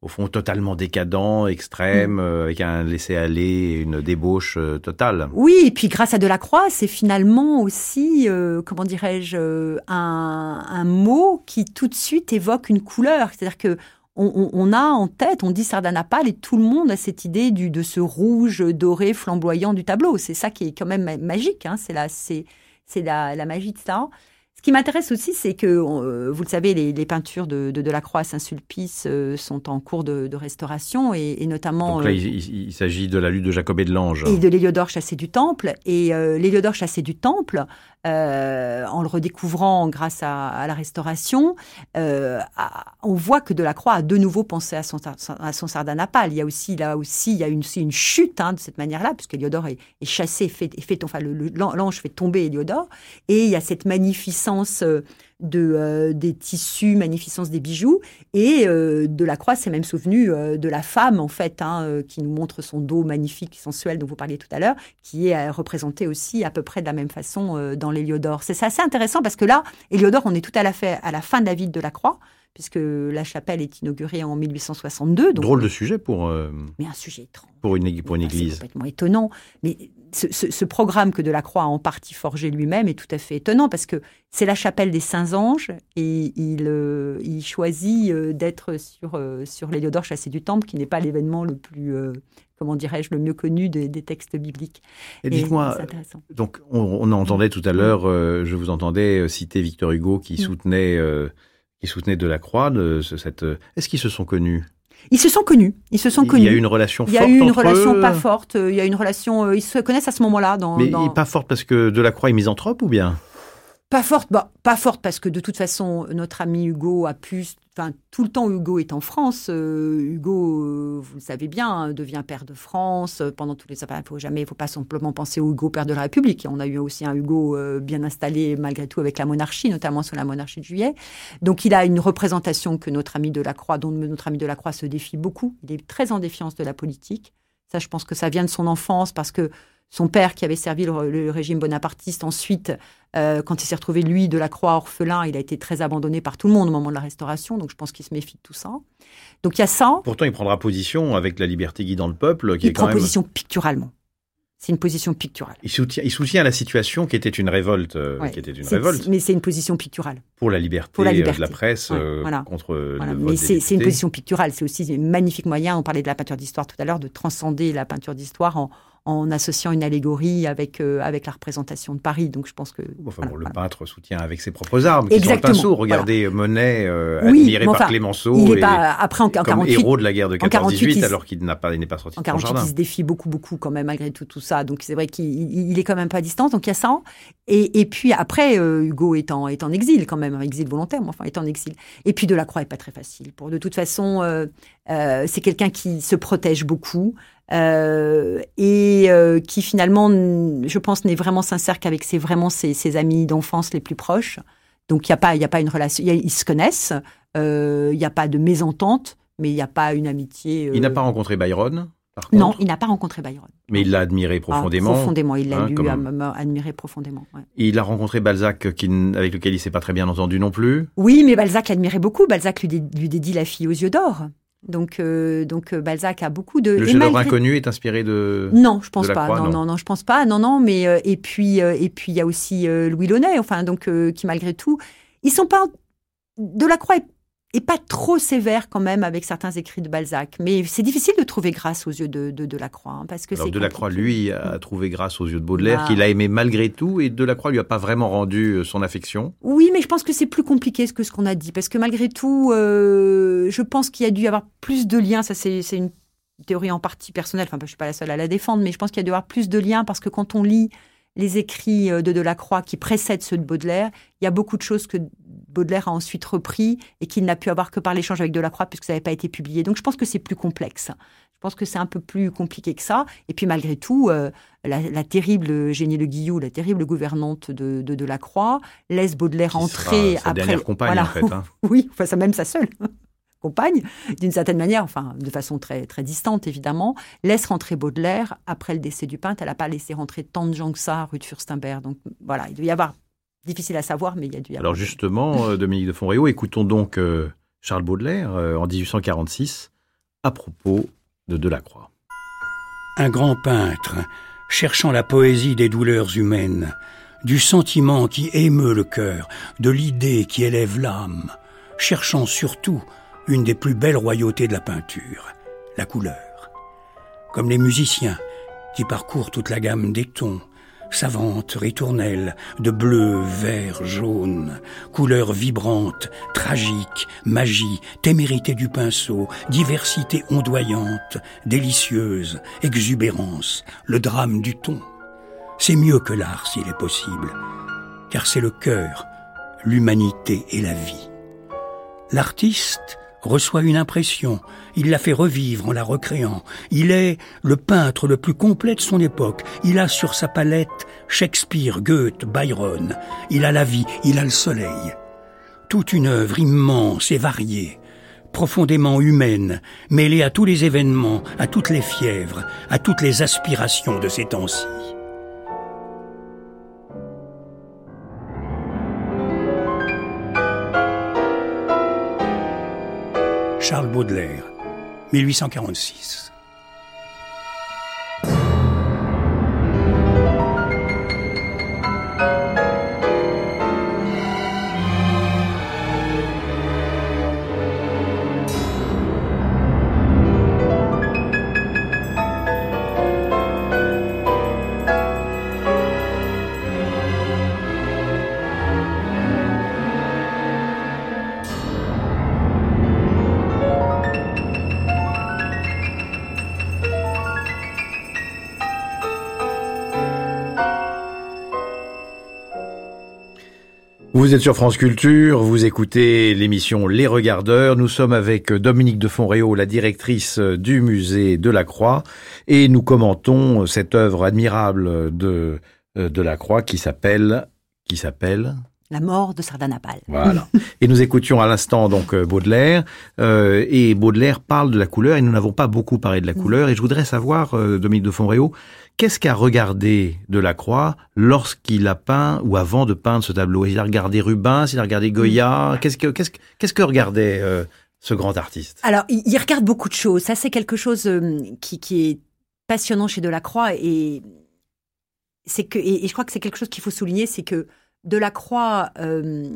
au fond totalement décadent, extrême, mmh. euh, avec un laisser-aller, une débauche euh, totale. Oui, et puis grâce à Delacroix, c'est finalement aussi, euh, comment dirais-je, un, un, mot qui tout de suite évoque une couleur. C'est-à-dire que on, on, a en tête, on dit Sardanapale, et tout le monde a cette idée du, de ce rouge doré flamboyant du tableau. C'est ça qui est quand même magique. Hein, c'est la, c'est, c'est la, la magie de ça. Ce qui m'intéresse aussi, c'est que, euh, vous le savez, les, les peintures de, de Delacroix à Saint-Sulpice euh, sont en cours de, de restauration, et, et, notamment... Donc là, euh, il, il s'agit de la lutte de Jacob et de l'Ange. Et de l'Héliodore chassé du Temple. Et euh, l'Héliodore chassé du Temple, euh, en le redécouvrant grâce à, la restauration, à, on voit que Delacroix a de nouveau pensé à son, Sardanapale. Il y a aussi, là aussi, il y a une, chute hein, de cette manière-là, puisque est, chassé, fait, fait, l'ange fait tomber Héliodore, et il y a cette magnificence de, euh, des tissus, magnificence des bijoux. Et euh, Delacroix s'est même souvenu euh, de la femme, en fait, hein, euh, qui nous montre son dos magnifique, sensuel, dont vous parliez tout à l'heure, qui est euh, représenté aussi à peu près de la même façon dans l'Héliodore. C'est assez intéressant parce que là, Héliodore, on est tout à la, fait, à la fin de la vie de Delacroix puisque la chapelle est inaugurée en 1862. Donc Drôle de sujet pour. mais un sujet étrange. Pour une, pour une église. C'est complètement étonnant. Mais ce, ce, ce, programme que Delacroix a en partie forgé lui-même est tout à fait étonnant parce que c'est la chapelle des Saints Anges et il, euh, il choisit euh, d'être sur, euh, sur l'Héliodore chassé du Temple, qui n'est pas l'événement le plus, euh, comment dirais-je, le mieux connu des, des textes bibliques. Et, et dites-moi, donc on, on, entendait tout à l'heure, je vous entendais citer Victor Hugo qui soutenait, qui soutenait Delacroix. De cette, est-ce qu'ils se sont connus? Ils se sont connus. Ils se sont connus. Il y a eu une relation forte. Il y a eu une relation eux. pas forte. Il y a une relation. Ils se connaissent à ce moment-là. Dans, Mais dans... pas forte parce que Delacroix est misanthrope ou bien? Pas forte, bah, pas forte parce que de toute façon, notre ami Hugo a pu, enfin, tout le temps Hugo est en France. Euh, Hugo, euh, vous le savez bien, hein, devient père de France euh, pendant tous les. Enfin, faut jamais, il faut pas simplement penser au Hugo père de la République. On a eu aussi un Hugo euh, bien installé malgré tout avec la monarchie, notamment sur la monarchie de Juillet. Donc, il a une représentation que notre ami Delacroix, dont notre ami Delacroix se défie beaucoup. Il est très en défiance de la politique. Ça, je pense que ça vient de son enfance parce que son père qui avait servi le, le régime bonapartiste ensuite, euh, quand il s'est retrouvé lui de la croix orphelin, il a été très abandonné par tout le monde au moment de la Restauration, donc je pense qu'il se méfie de tout ça. Donc il y a ça. Pourtant, il prendra position avec la liberté guidant le peuple. Qui il est prend quand même... position picturalement. C'est une position picturale. Il soutient, il soutient la situation qui était une révolte, euh, ouais. qui était une révolte. Mais c'est une position picturale. Pour la liberté, Pour la liberté. de la presse ouais, euh, voilà. contre voilà. le Mais c'est une position picturale. C'est aussi un magnifique moyen. On parlait de la peinture d'histoire tout à l'heure, de transcender la peinture d'histoire en, en associant une allégorie avec, euh, avec la représentation de Paris. Donc je pense que. Enfin, voilà, bon, le peintre soutient avec ses propres armes, qui Exactement, sont un pinceau. Regardez voilà. Monet, euh, oui, admiré enfin, par Clémenceau. Il est pas, après, en, en 48, héros de la guerre de 14-18, alors qu'il n'est pas, pas sorti en de son 48, jardin. il se défie beaucoup, beaucoup quand même, malgré tout, tout ça. Donc c'est vrai qu'il il est quand même pas à distance. Donc il y a ça. Et, et puis après, euh, Hugo est en, est en exil quand même, exil volontaire, mais enfin, est en exil. Et puis Delacroix est pas très facile. Pour de toute façon, euh, euh, c'est quelqu'un qui se protège beaucoup. Euh, et euh, qui finalement, je pense, n'est vraiment sincère qu'avec ses vraiment ses, ses amis d'enfance les plus proches. Donc il n'y a pas, il y a pas une relation. Y a, ils se connaissent. Euh, il n'y a pas de mésentente, mais il n'y a pas une amitié. Il n'a pas rencontré Byron. Par non, il n'a pas rencontré Byron. Mais il l'a admiré profondément. Ah, profondément, il l'a hein, lu, comme... admiré profondément. Ouais. Il a rencontré Balzac, qui, avec lequel il s'est pas très bien entendu non plus? Oui, mais Balzac l'admirait beaucoup. Balzac lui, dé, lui dédie La fille aux yeux d'or. Donc, euh, donc euh, Balzac a beaucoup de. Le chef-d'œuvre malgré- inconnu est inspiré de. Non, je pense de la pas. Croix, non, non. non, non, je pense pas. Non, non, mais euh, et puis euh, et puis il y a aussi euh, Louis Launay, enfin donc euh, qui malgré tout, ils sont pas Delacroix est, est pas trop sévère quand même avec certains écrits de Balzac, mais c'est difficile de trouver grâce aux yeux de, de Delacroix hein, parce que Alors Delacroix, lui, a trouvé grâce aux yeux de Baudelaire, Bah. qu'il a aimé malgré tout, et Delacroix lui a pas vraiment rendu euh, son affection. Oui, mais je pense que c'est plus compliqué que ce qu'on a dit, parce que malgré tout, euh, je pense qu'il y a dû y avoir plus de liens. Ça, c'est c'est une théorie en partie personnelle. Enfin, je suis pas la seule à la défendre, mais je pense qu'il y a dû y avoir plus de liens parce que quand on lit les écrits euh, de Delacroix qui précèdent ceux de Baudelaire, il y a beaucoup de choses que Baudelaire a ensuite repris et qu'il n'a pu avoir que par l'échange avec Delacroix puisque ça n'avait pas été publié. Donc je pense que c'est plus complexe. Je pense que c'est un peu plus compliqué que ça. Et puis malgré tout, euh, la, la terrible Génie Le Guillou, la terrible gouvernante de, de Delacroix, laisse Baudelaire qui entrer sera sa après. dernière compagne, voilà. en fait. hein. Oui, enfin, ça même sa seule compagne, d'une certaine manière, enfin, de façon très, très distante, évidemment, laisse rentrer Baudelaire après le décès du peintre. Elle n'a pas laissé rentrer tant de gens que ça, rue de Furstenberg. Donc, voilà, il doit y avoir, difficile à savoir, mais il y a dû y avoir. Alors justement, euh, Dominique de Fonréau, écoutons donc euh, Charles Baudelaire euh, en 1846 à propos de Delacroix. Un grand peintre, cherchant la poésie des douleurs humaines, du sentiment qui émeut le cœur, de l'idée qui élève l'âme, cherchant surtout une des plus belles royautés de la peinture, la couleur. Comme les musiciens qui parcourent toute la gamme des tons, savantes ritournelles de bleu, vert, jaune, couleurs vibrantes, tragiques, magie, témérité du pinceau, diversité ondoyante, délicieuse, exubérance, le drame du ton. C'est mieux que l'art s'il est possible, car c'est le cœur, l'humanité et la vie. L'artiste reçoit une impression, il la fait revivre en la recréant. Il est le peintre le plus complet de son époque. Il a sur sa palette Shakespeare, Goethe, Byron. Il a la vie, il a le soleil. Toute une œuvre immense et variée, profondément humaine, mêlée à tous les événements, à toutes les fièvres, à toutes les aspirations de ces temps-ci. Charles Baudelaire, 1846. Vous êtes sur France Culture, vous écoutez l'émission Les Regardeurs. Nous sommes avec Dominique de Fonréau, la directrice du musée de la Croix, et nous commentons cette œuvre admirable de de la Croix qui s'appelle qui s'appelle La mort de Sardanapale. voilà. Et nous écoutions à l'instant donc euh, Baudelaire euh, et Baudelaire parle de la couleur et nous n'avons pas beaucoup parlé de la couleur et je voudrais savoir euh, Dominique de Fonréau qu'est-ce qu'a regardé Delacroix lorsqu'il a peint ou avant de peindre ce tableau? Il a regardé Rubens, il a regardé Goya, qu'est-ce que qu'est-ce que- qu'est-ce que regardait euh, ce grand artiste? Alors, il, regarde beaucoup de choses. Ça, c'est quelque chose euh, qui, qui est passionnant chez Delacroix et c'est que et, et je crois que c'est quelque chose qu'il faut souligner, c'est que Delacroix euh,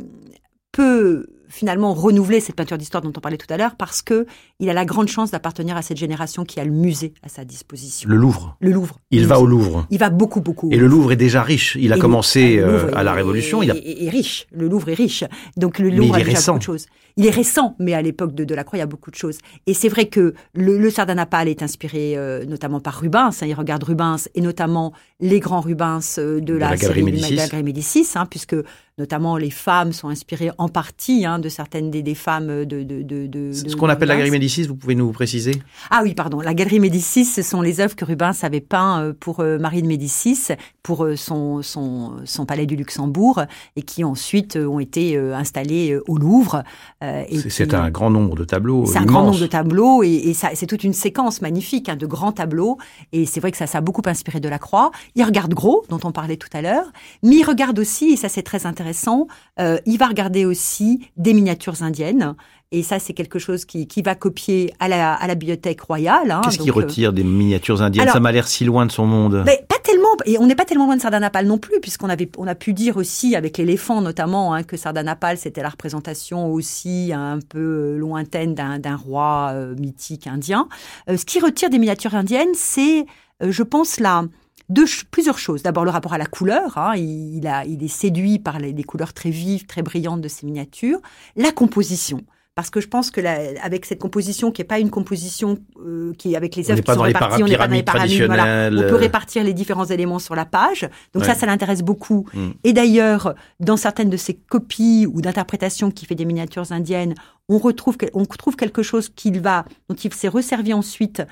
peut finalement renouveler cette peinture d'histoire dont on parlait tout à l'heure parce que il a la grande chance d'appartenir à cette génération qui a le musée à sa disposition. Le Louvre. Le Louvre. Il Le va musée. au Louvre. Il va beaucoup, beaucoup. Et le Louvre est déjà riche. Il a Et commencé Louvre euh, à la est- Révolution. Il a... est- est riche. Le Louvre est riche. Donc le Mais Louvre il a est déjà récent. beaucoup de choses. Il est récent, mais à l'époque de Delacroix, il y a beaucoup de choses. Et c'est vrai que le, le Sardanapale est inspiré euh, notamment par Rubens. hein. il regarde Rubens et notamment les grands Rubens euh, de, la, la Galerie série Médicis. de la Galerie Médicis, hein, puisque notamment les femmes sont inspirées en partie hein, de certaines des, des femmes de. de, de, de Ce qu'on appelle la. Galerie Médicis, vous pouvez nous préciser? Ah oui, pardon. La Galerie Médicis, ce sont les œuvres que Rubens avait peint euh, pour euh, Marie de Médicis, pour euh, son, son, son palais du Luxembourg, et qui ensuite ont été installés euh, au Louvre. C'est- un grand nombre de tableaux. c'est un grand nombre de tableaux et, et ça, c'est toute une séquence magnifique hein, de grands tableaux. Et c'est vrai que ça, ça a beaucoup inspiré de la Croix. Il regarde Gros, dont on parlait tout à l'heure, mais il regarde aussi, et ça c'est très intéressant, euh, il va regarder aussi des miniatures indiennes. Et ça, c'est quelque chose qui, qui, va copier à la, à la bibliothèque royale. Hein, Qu'est-ce qu'il retire des miniatures indiennes? Ça m'a l'air si loin de son monde. Mais pas tellement, et on n'est pas tellement loin de Sardanapale non plus, puisqu'on avait, on a pu dire aussi avec l'éléphant notamment hein, que Sardanapale c'était la représentation aussi un peu lointaine d'un roi euh, mythique indien. Euh, ce qui retire des miniatures indiennes, c'est, euh, je pense là. Deux, plusieurs choses. D'abord le rapport à la couleur. Hein, il, a, il est séduit par les, les couleurs très vives, très brillantes de ces miniatures. La composition parce que je pense que avec cette composition qui n'est pas une composition euh, qui est avec les œuvres qui sont réparties, on n'est pas dans les pyramides, voilà. on peut répartir les différents éléments sur la page. Donc ça, ça l'intéresse beaucoup. Mm. Et d'ailleurs, dans certaines de ses copies ou d'interprétations qui fait des miniatures indiennes, on retrouve, on trouve quelque chose qu'il va, dont il s'est resservi ensuite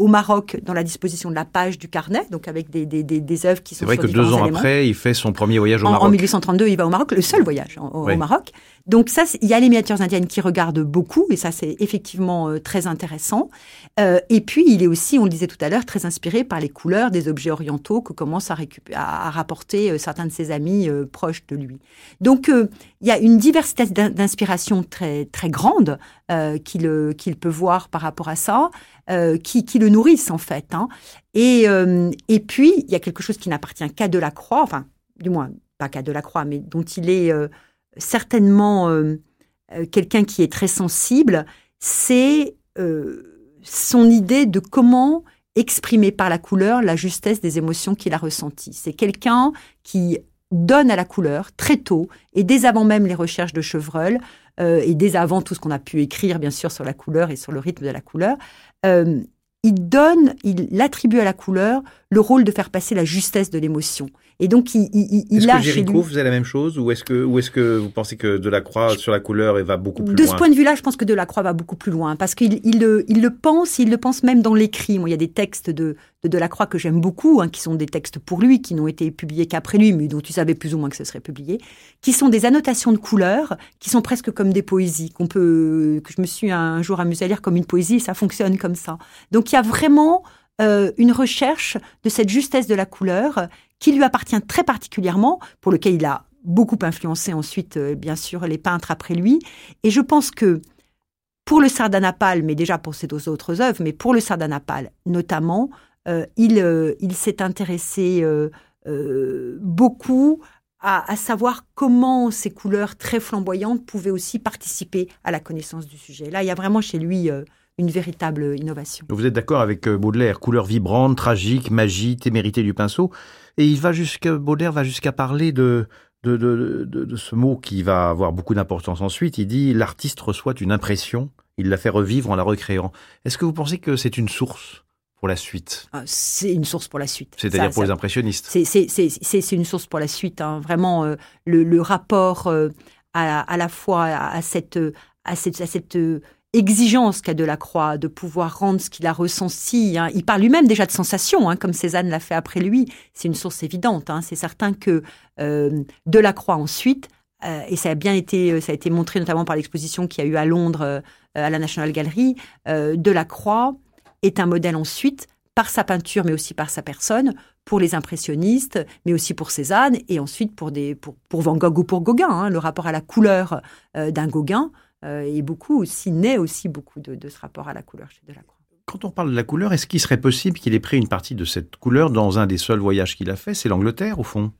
au Maroc dans la disposition de la page du carnet, donc avec des, des, des, œuvres qui sont. C'est vrai que deux ans après, il fait son premier voyage au en, Maroc. En 1832, il va au Maroc, le seul voyage au Maroc. Donc ça, il y a les miniatures indiennes qui regardent beaucoup, et ça c'est effectivement euh, très intéressant. Euh, et puis il est aussi, on le disait tout à l'heure, très inspiré par les couleurs des objets orientaux que commencent à, à, rapporter euh, certains de ses amis proches de lui. Donc il y a une diversité d'inspiration très très grande qu'il qu'il peut voir par rapport à ça, qui, qui le nourrissent en fait. Hein. Et, et puis il y a quelque chose qui n'appartient qu'à Delacroix, enfin du moins pas qu'à Delacroix, mais dont il est certainement euh, euh, quelqu'un qui est très sensible, c'est euh, son idée de comment exprimer par la couleur la justesse des émotions qu'il a ressenties. C'est quelqu'un qui donne à la couleur très tôt, et dès avant même les recherches de Chevreul, et dès avant tout ce qu'on a pu écrire, bien sûr, sur la couleur et sur le rythme de la couleur, il donne, il attribue à la couleur le rôle de faire passer la justesse de l'émotion. Et donc, il, il, il Est-ce que Géricault faisait la même chose ou est-ce que, ou est-ce que vous pensez que Delacroix sur la couleur va beaucoup plus loin De ce point de vue-là, je pense que Delacroix va beaucoup plus loin parce qu'il il le, il le pense, il le pense même dans l'écrit. Moi, il y a des textes de, de Delacroix que j'aime beaucoup, hein, qui sont des textes pour lui, qui n'ont été publiés qu'après lui, mais dont tu savais plus ou moins que ce serait publié, qui sont des annotations de couleurs, qui sont presque comme des poésies, qu'on peut, que je me suis un jour amusé à lire comme une poésie, et ça fonctionne comme ça. Donc, il y a vraiment euh, une recherche de cette justesse de la couleur qui lui appartient très particulièrement, pour lequel il a beaucoup influencé ensuite, euh, bien sûr, les peintres après lui. Et je pense que pour le Sardanapale, mais déjà pour ses deux autres œuvres, mais pour le Sardanapale notamment, euh, il, euh, il s'est intéressé beaucoup à, à, savoir comment ces couleurs très flamboyantes pouvaient aussi participer à la connaissance du sujet. Là, il y a vraiment chez lui une véritable innovation. Vous êtes d'accord avec Baudelaire, couleurs vibrantes, tragiques, magie, témérité du pinceau et il va jusqu'à, Baudelaire va jusqu'à parler de, de, de, de, ce mot qui va avoir beaucoup d'importance ensuite. Il dit l'artiste reçoit une impression, il la fait revivre en la recréant. Est-ce que vous pensez que c'est une source pour la suite? Ah, C'est une source pour la suite. C'est-à-dire pour les impressionnistes C'est une source pour la suite. Hein. Vraiment, euh, le, le, rapport euh, à, à, la fois à cette, à cette, à cette exigence qu'a Delacroix de pouvoir rendre ce qu'il a ressenti. Hein. Il parle lui-même déjà de sensations, hein, comme Cézanne l'a fait après lui. C'est une source évidente. Hein. C'est certain que euh, Delacroix ensuite, euh, et ça a bien été, euh, ça a été montré notamment par l'exposition qu'il y a eu à Londres à la National Gallery, Delacroix est un modèle ensuite par sa peinture, mais aussi par sa personne, pour les impressionnistes, mais aussi pour Cézanne, et ensuite pour, Van Gogh ou pour Gauguin. Le rapport à la couleur d'un Gauguin, et beaucoup aussi naît aussi beaucoup de, ce rapport à la couleur chez Delacroix. Quand on parle de la couleur, est-ce qu'il serait possible qu'il ait pris une partie de cette couleur dans un des seuls voyages qu'il a fait? C'est l'Angleterre, au fond?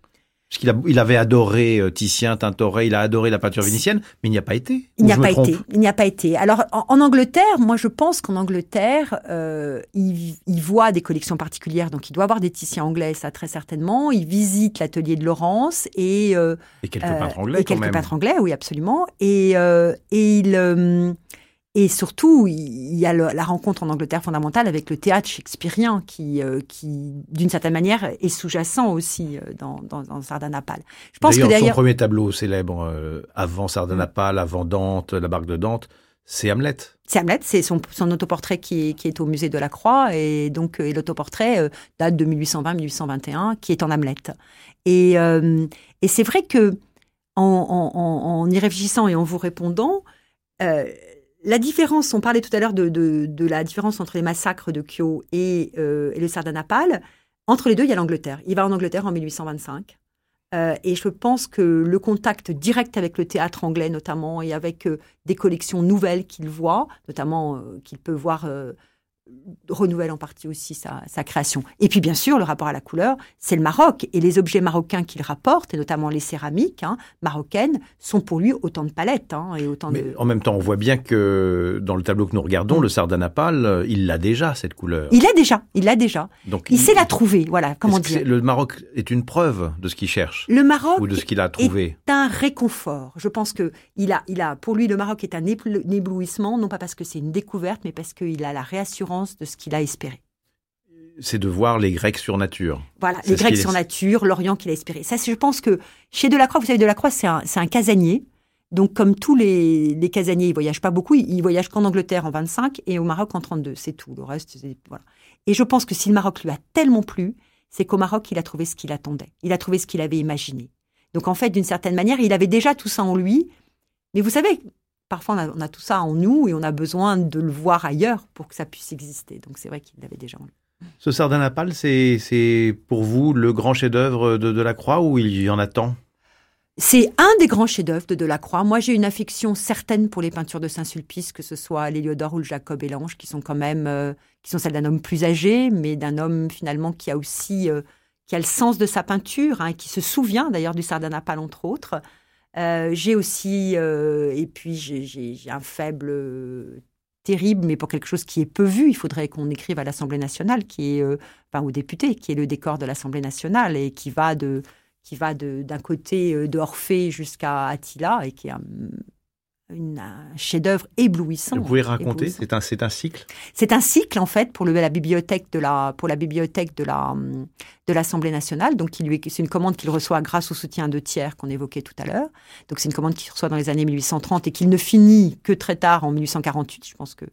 Parce qu'il il avait adoré euh, Titien, Tintoret, il a adoré la peinture vénitienne, mais il n'y a pas été. Il n'y a pas été. Il n'y a pas été. Alors en, Angleterre, moi je pense qu'en Angleterre, euh, il, il, voit des collections particulières, donc il doit avoir des Titiens anglais, ça très certainement. Il visite l'atelier de Laurence et euh, et quelques peintres anglais. Et quelques même. peintres anglais, oui absolument. Et et il et surtout, il y a la rencontre en Angleterre fondamentale avec le théâtre shakespearien qui, euh, qui d'une certaine manière, est sous-jacent aussi euh, dans, dans, dans Sardanapale. Je pense que d'ailleurs, son premier tableau célèbre euh, avant Sardanapale, avant Dante, la barque de Dante, c'est Hamlet. C'est Hamlet, c'est son, son, autoportrait qui est, qui est, au musée de la Croix et donc et l'autoportrait date de 1820-1821 qui est en Hamlet. Et, et c'est vrai que en, en, en, y réfléchissant et en vous répondant, la différence, on parlait tout à l'heure de, la différence entre les massacres de Kyo et, euh, le Sardanapale. Entre les deux, il y a l'Angleterre. Il va en Angleterre en 1825. Euh, et je pense que le contact direct avec le théâtre anglais notamment et avec euh, des collections nouvelles qu'il voit, notamment qu'il peut voir renouvelle en partie aussi sa, création. Et puis bien sûr, le rapport à la couleur, c'est le Maroc. Et les objets marocains qu'il rapporte, et notamment les céramiques hein, marocaines, sont pour lui autant de palettes. Hein, et autant Mais en même temps, on voit bien que dans le tableau que nous regardons, mm. le sardanapale, il l'a déjà, cette couleur. Il l'a déjà, il l'a déjà. Donc, il, sait la trouver, voilà, comment dire. Le Maroc est une preuve de ce qu'il cherche Le Maroc ou de ce qu'il a trouvé. est un réconfort. Je pense que il a, il a, pour lui, le Maroc est un éblouissement, non pas parce que c'est une découverte, mais parce qu'il a la réassurance de ce qu'il a espéré. C'est de voir les Grecs sur nature. Voilà, les Grecs sur nature, l'Orient qu'il a espéré. Ça, je pense que chez Delacroix, vous savez, Delacroix, c'est un, un casanier. Donc, comme tous les, les casaniers, il voyage pas beaucoup. Il, voyage qu'en Angleterre en 25 et au Maroc en 32. C'est tout. Le reste, voilà. Et je pense que si le Maroc lui a tellement plu, c'est qu'au Maroc, il a trouvé ce qu'il attendait. Il a trouvé ce qu'il avait imaginé. Donc, en fait, d'une certaine manière, il avait déjà tout ça en lui. Mais vous savez, parfois on a, tout ça en nous et on a besoin de le voir ailleurs pour que ça puisse exister. Donc c'est vrai qu'il l'avait déjà en lui. Ce Sardanapale, c'est pour vous le grand chef-d'œuvre de Delacroix ou il y en a tant? C'est un des grands chefs-d'œuvre de Delacroix. Moi, j'ai une affection certaine pour les peintures de Saint-Sulpice, que ce soit l'Héliodore ou le Jacob et l'Ange, qui sont quand même, euh, qui sont celles d'un homme plus âgé, mais d'un homme finalement qui a aussi, euh, qui a le sens de sa peinture, hein, qui se souvient d'ailleurs du Sardanapale entre autres. Euh, j'ai aussi, euh, et puis j'ai un faible euh, terrible, mais pour quelque chose qui est peu vu, il faudrait qu'on écrive à l'Assemblée nationale, qui est, enfin aux députés, qui est le décor de l'Assemblée nationale et qui va de, qui va d'un côté de Orphée jusqu'à Attila et qui est un, un chef-d'œuvre éblouissant. Vous pouvez raconter C'est un, c'est un cycle? C'est un cycle en fait pour le, la bibliothèque de la pour la bibliothèque de la de l'Assemblée nationale. Donc c'est une commande qu'il reçoit grâce au soutien de tiers qu'on évoquait tout à l'heure. Donc c'est une commande qu'il reçoit dans les années 1830 et qu'il ne finit que très tard en 1848. Je pense que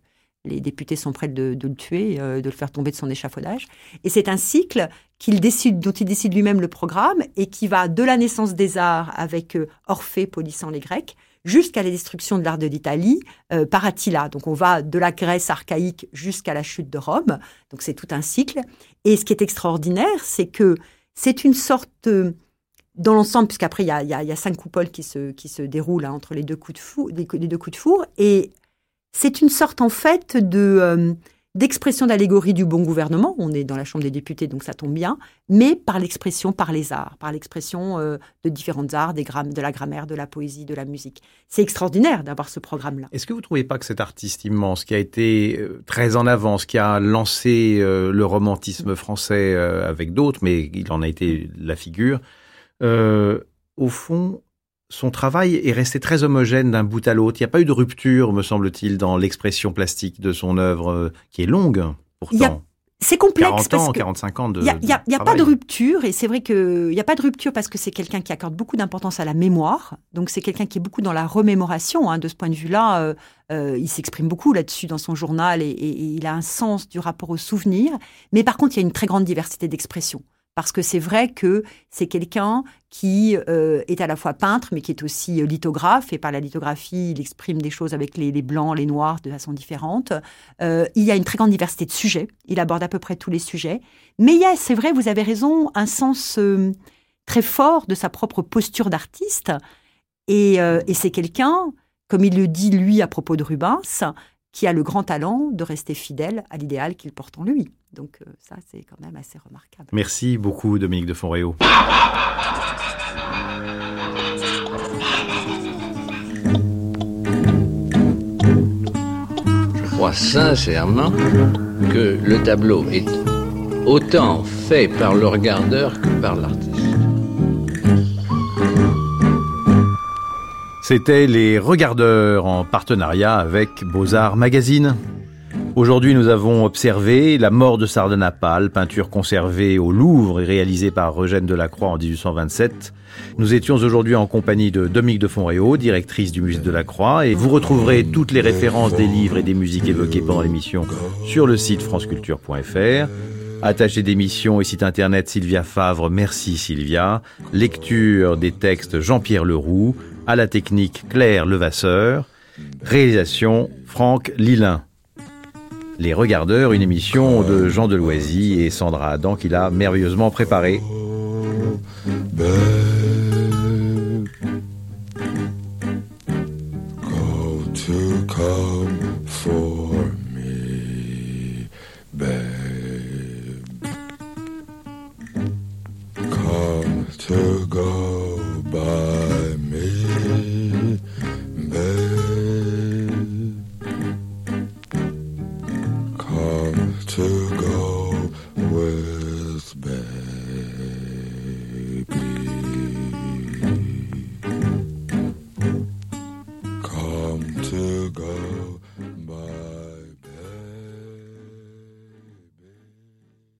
les députés sont prêts de, le tuer, euh, de le faire tomber de son échafaudage. Et c'est un cycle qu'il décide, dont il décide lui-même le programme et qui va de la naissance des arts avec euh, Orphée polissant les Grecs jusqu'à la destruction de l'art de l'Italie euh, par Attila. Donc on va de la Grèce archaïque jusqu'à la chute de Rome. Donc c'est tout un cycle. Et ce qui est extraordinaire, c'est que c'est une sorte dans l'ensemble, puisqu'après il y a, y a, cinq coupoles qui se, qui se déroulent hein, entre les deux coups de four, les, deux coups de four, et c'est une sorte en fait de euh, d'expression d'allégorie du bon gouvernement. On est dans la Chambre des députés, donc ça tombe bien, mais par l'expression, par les arts, par l'expression euh, de différentes arts, des de la grammaire, de la poésie, de la musique. C'est extraordinaire d'avoir ce programme-là. Est-ce que vous ne trouvez pas que cet artiste immense, qui a été euh, très en avance, qui a lancé euh, le romantisme français avec d'autres, mais il en a été la figure, au fond, son travail est resté très homogène d'un bout à l'autre. Il n'y a pas eu de rupture, me semble-t-il, dans l'expression plastique de son œuvre, euh, qui est longue, pourtant. C'est complexe. 40 ans, 45 ans de. Il n'y a, y a pas de rupture, et c'est vrai qu'il n'y a pas de rupture parce que c'est quelqu'un qui accorde beaucoup d'importance à la mémoire. Donc c'est quelqu'un qui est beaucoup dans la remémoration. Hein. De ce point de vue-là, euh, euh, il s'exprime beaucoup là-dessus dans son journal et, et, il a un sens du rapport au souvenir. Mais par contre, il y a une très grande diversité d'expression parce que c'est vrai que c'est quelqu'un qui euh, est à la fois peintre, mais qui est aussi euh, lithographe, et par la lithographie, il exprime des choses avec les, blancs, les noirs, de façon différente. Euh, il y a une très grande diversité de sujets, il aborde à peu près tous les sujets, mais il y a, c'est vrai, vous avez raison, un sens très fort de sa propre posture d'artiste, et, et c'est quelqu'un, comme il le dit lui à propos de Rubens, qui a le grand talent de rester fidèle à l'idéal qu'il porte en lui. Donc euh, ça, c'est quand même assez remarquable. Merci beaucoup, Dominique de Fonréau. Je crois sincèrement que le tableau est autant fait par le regardeur que par l'artiste. C'était les regardeurs en partenariat avec Beaux-Arts Magazine. Aujourd'hui, nous avons observé la mort de Sardanapale, peinture conservée au Louvre et réalisée par Eugène Delacroix en 1827. Nous étions aujourd'hui en compagnie de Dominique de Fonréau, directrice du musée de la Croix, et vous retrouverez toutes les références des livres et des musiques évoquées pendant l'émission sur le site franceculture.fr. Attaché d'émission et site internet Sylvia Favre, merci Sylvia. Lecture des textes Jean-Pierre Leroux à la technique Claire Levasseur, réalisation Franck Lilin. Les Regardeurs, une émission de Jean Deloisy et Sandra Adam qu'il a merveilleusement préparée.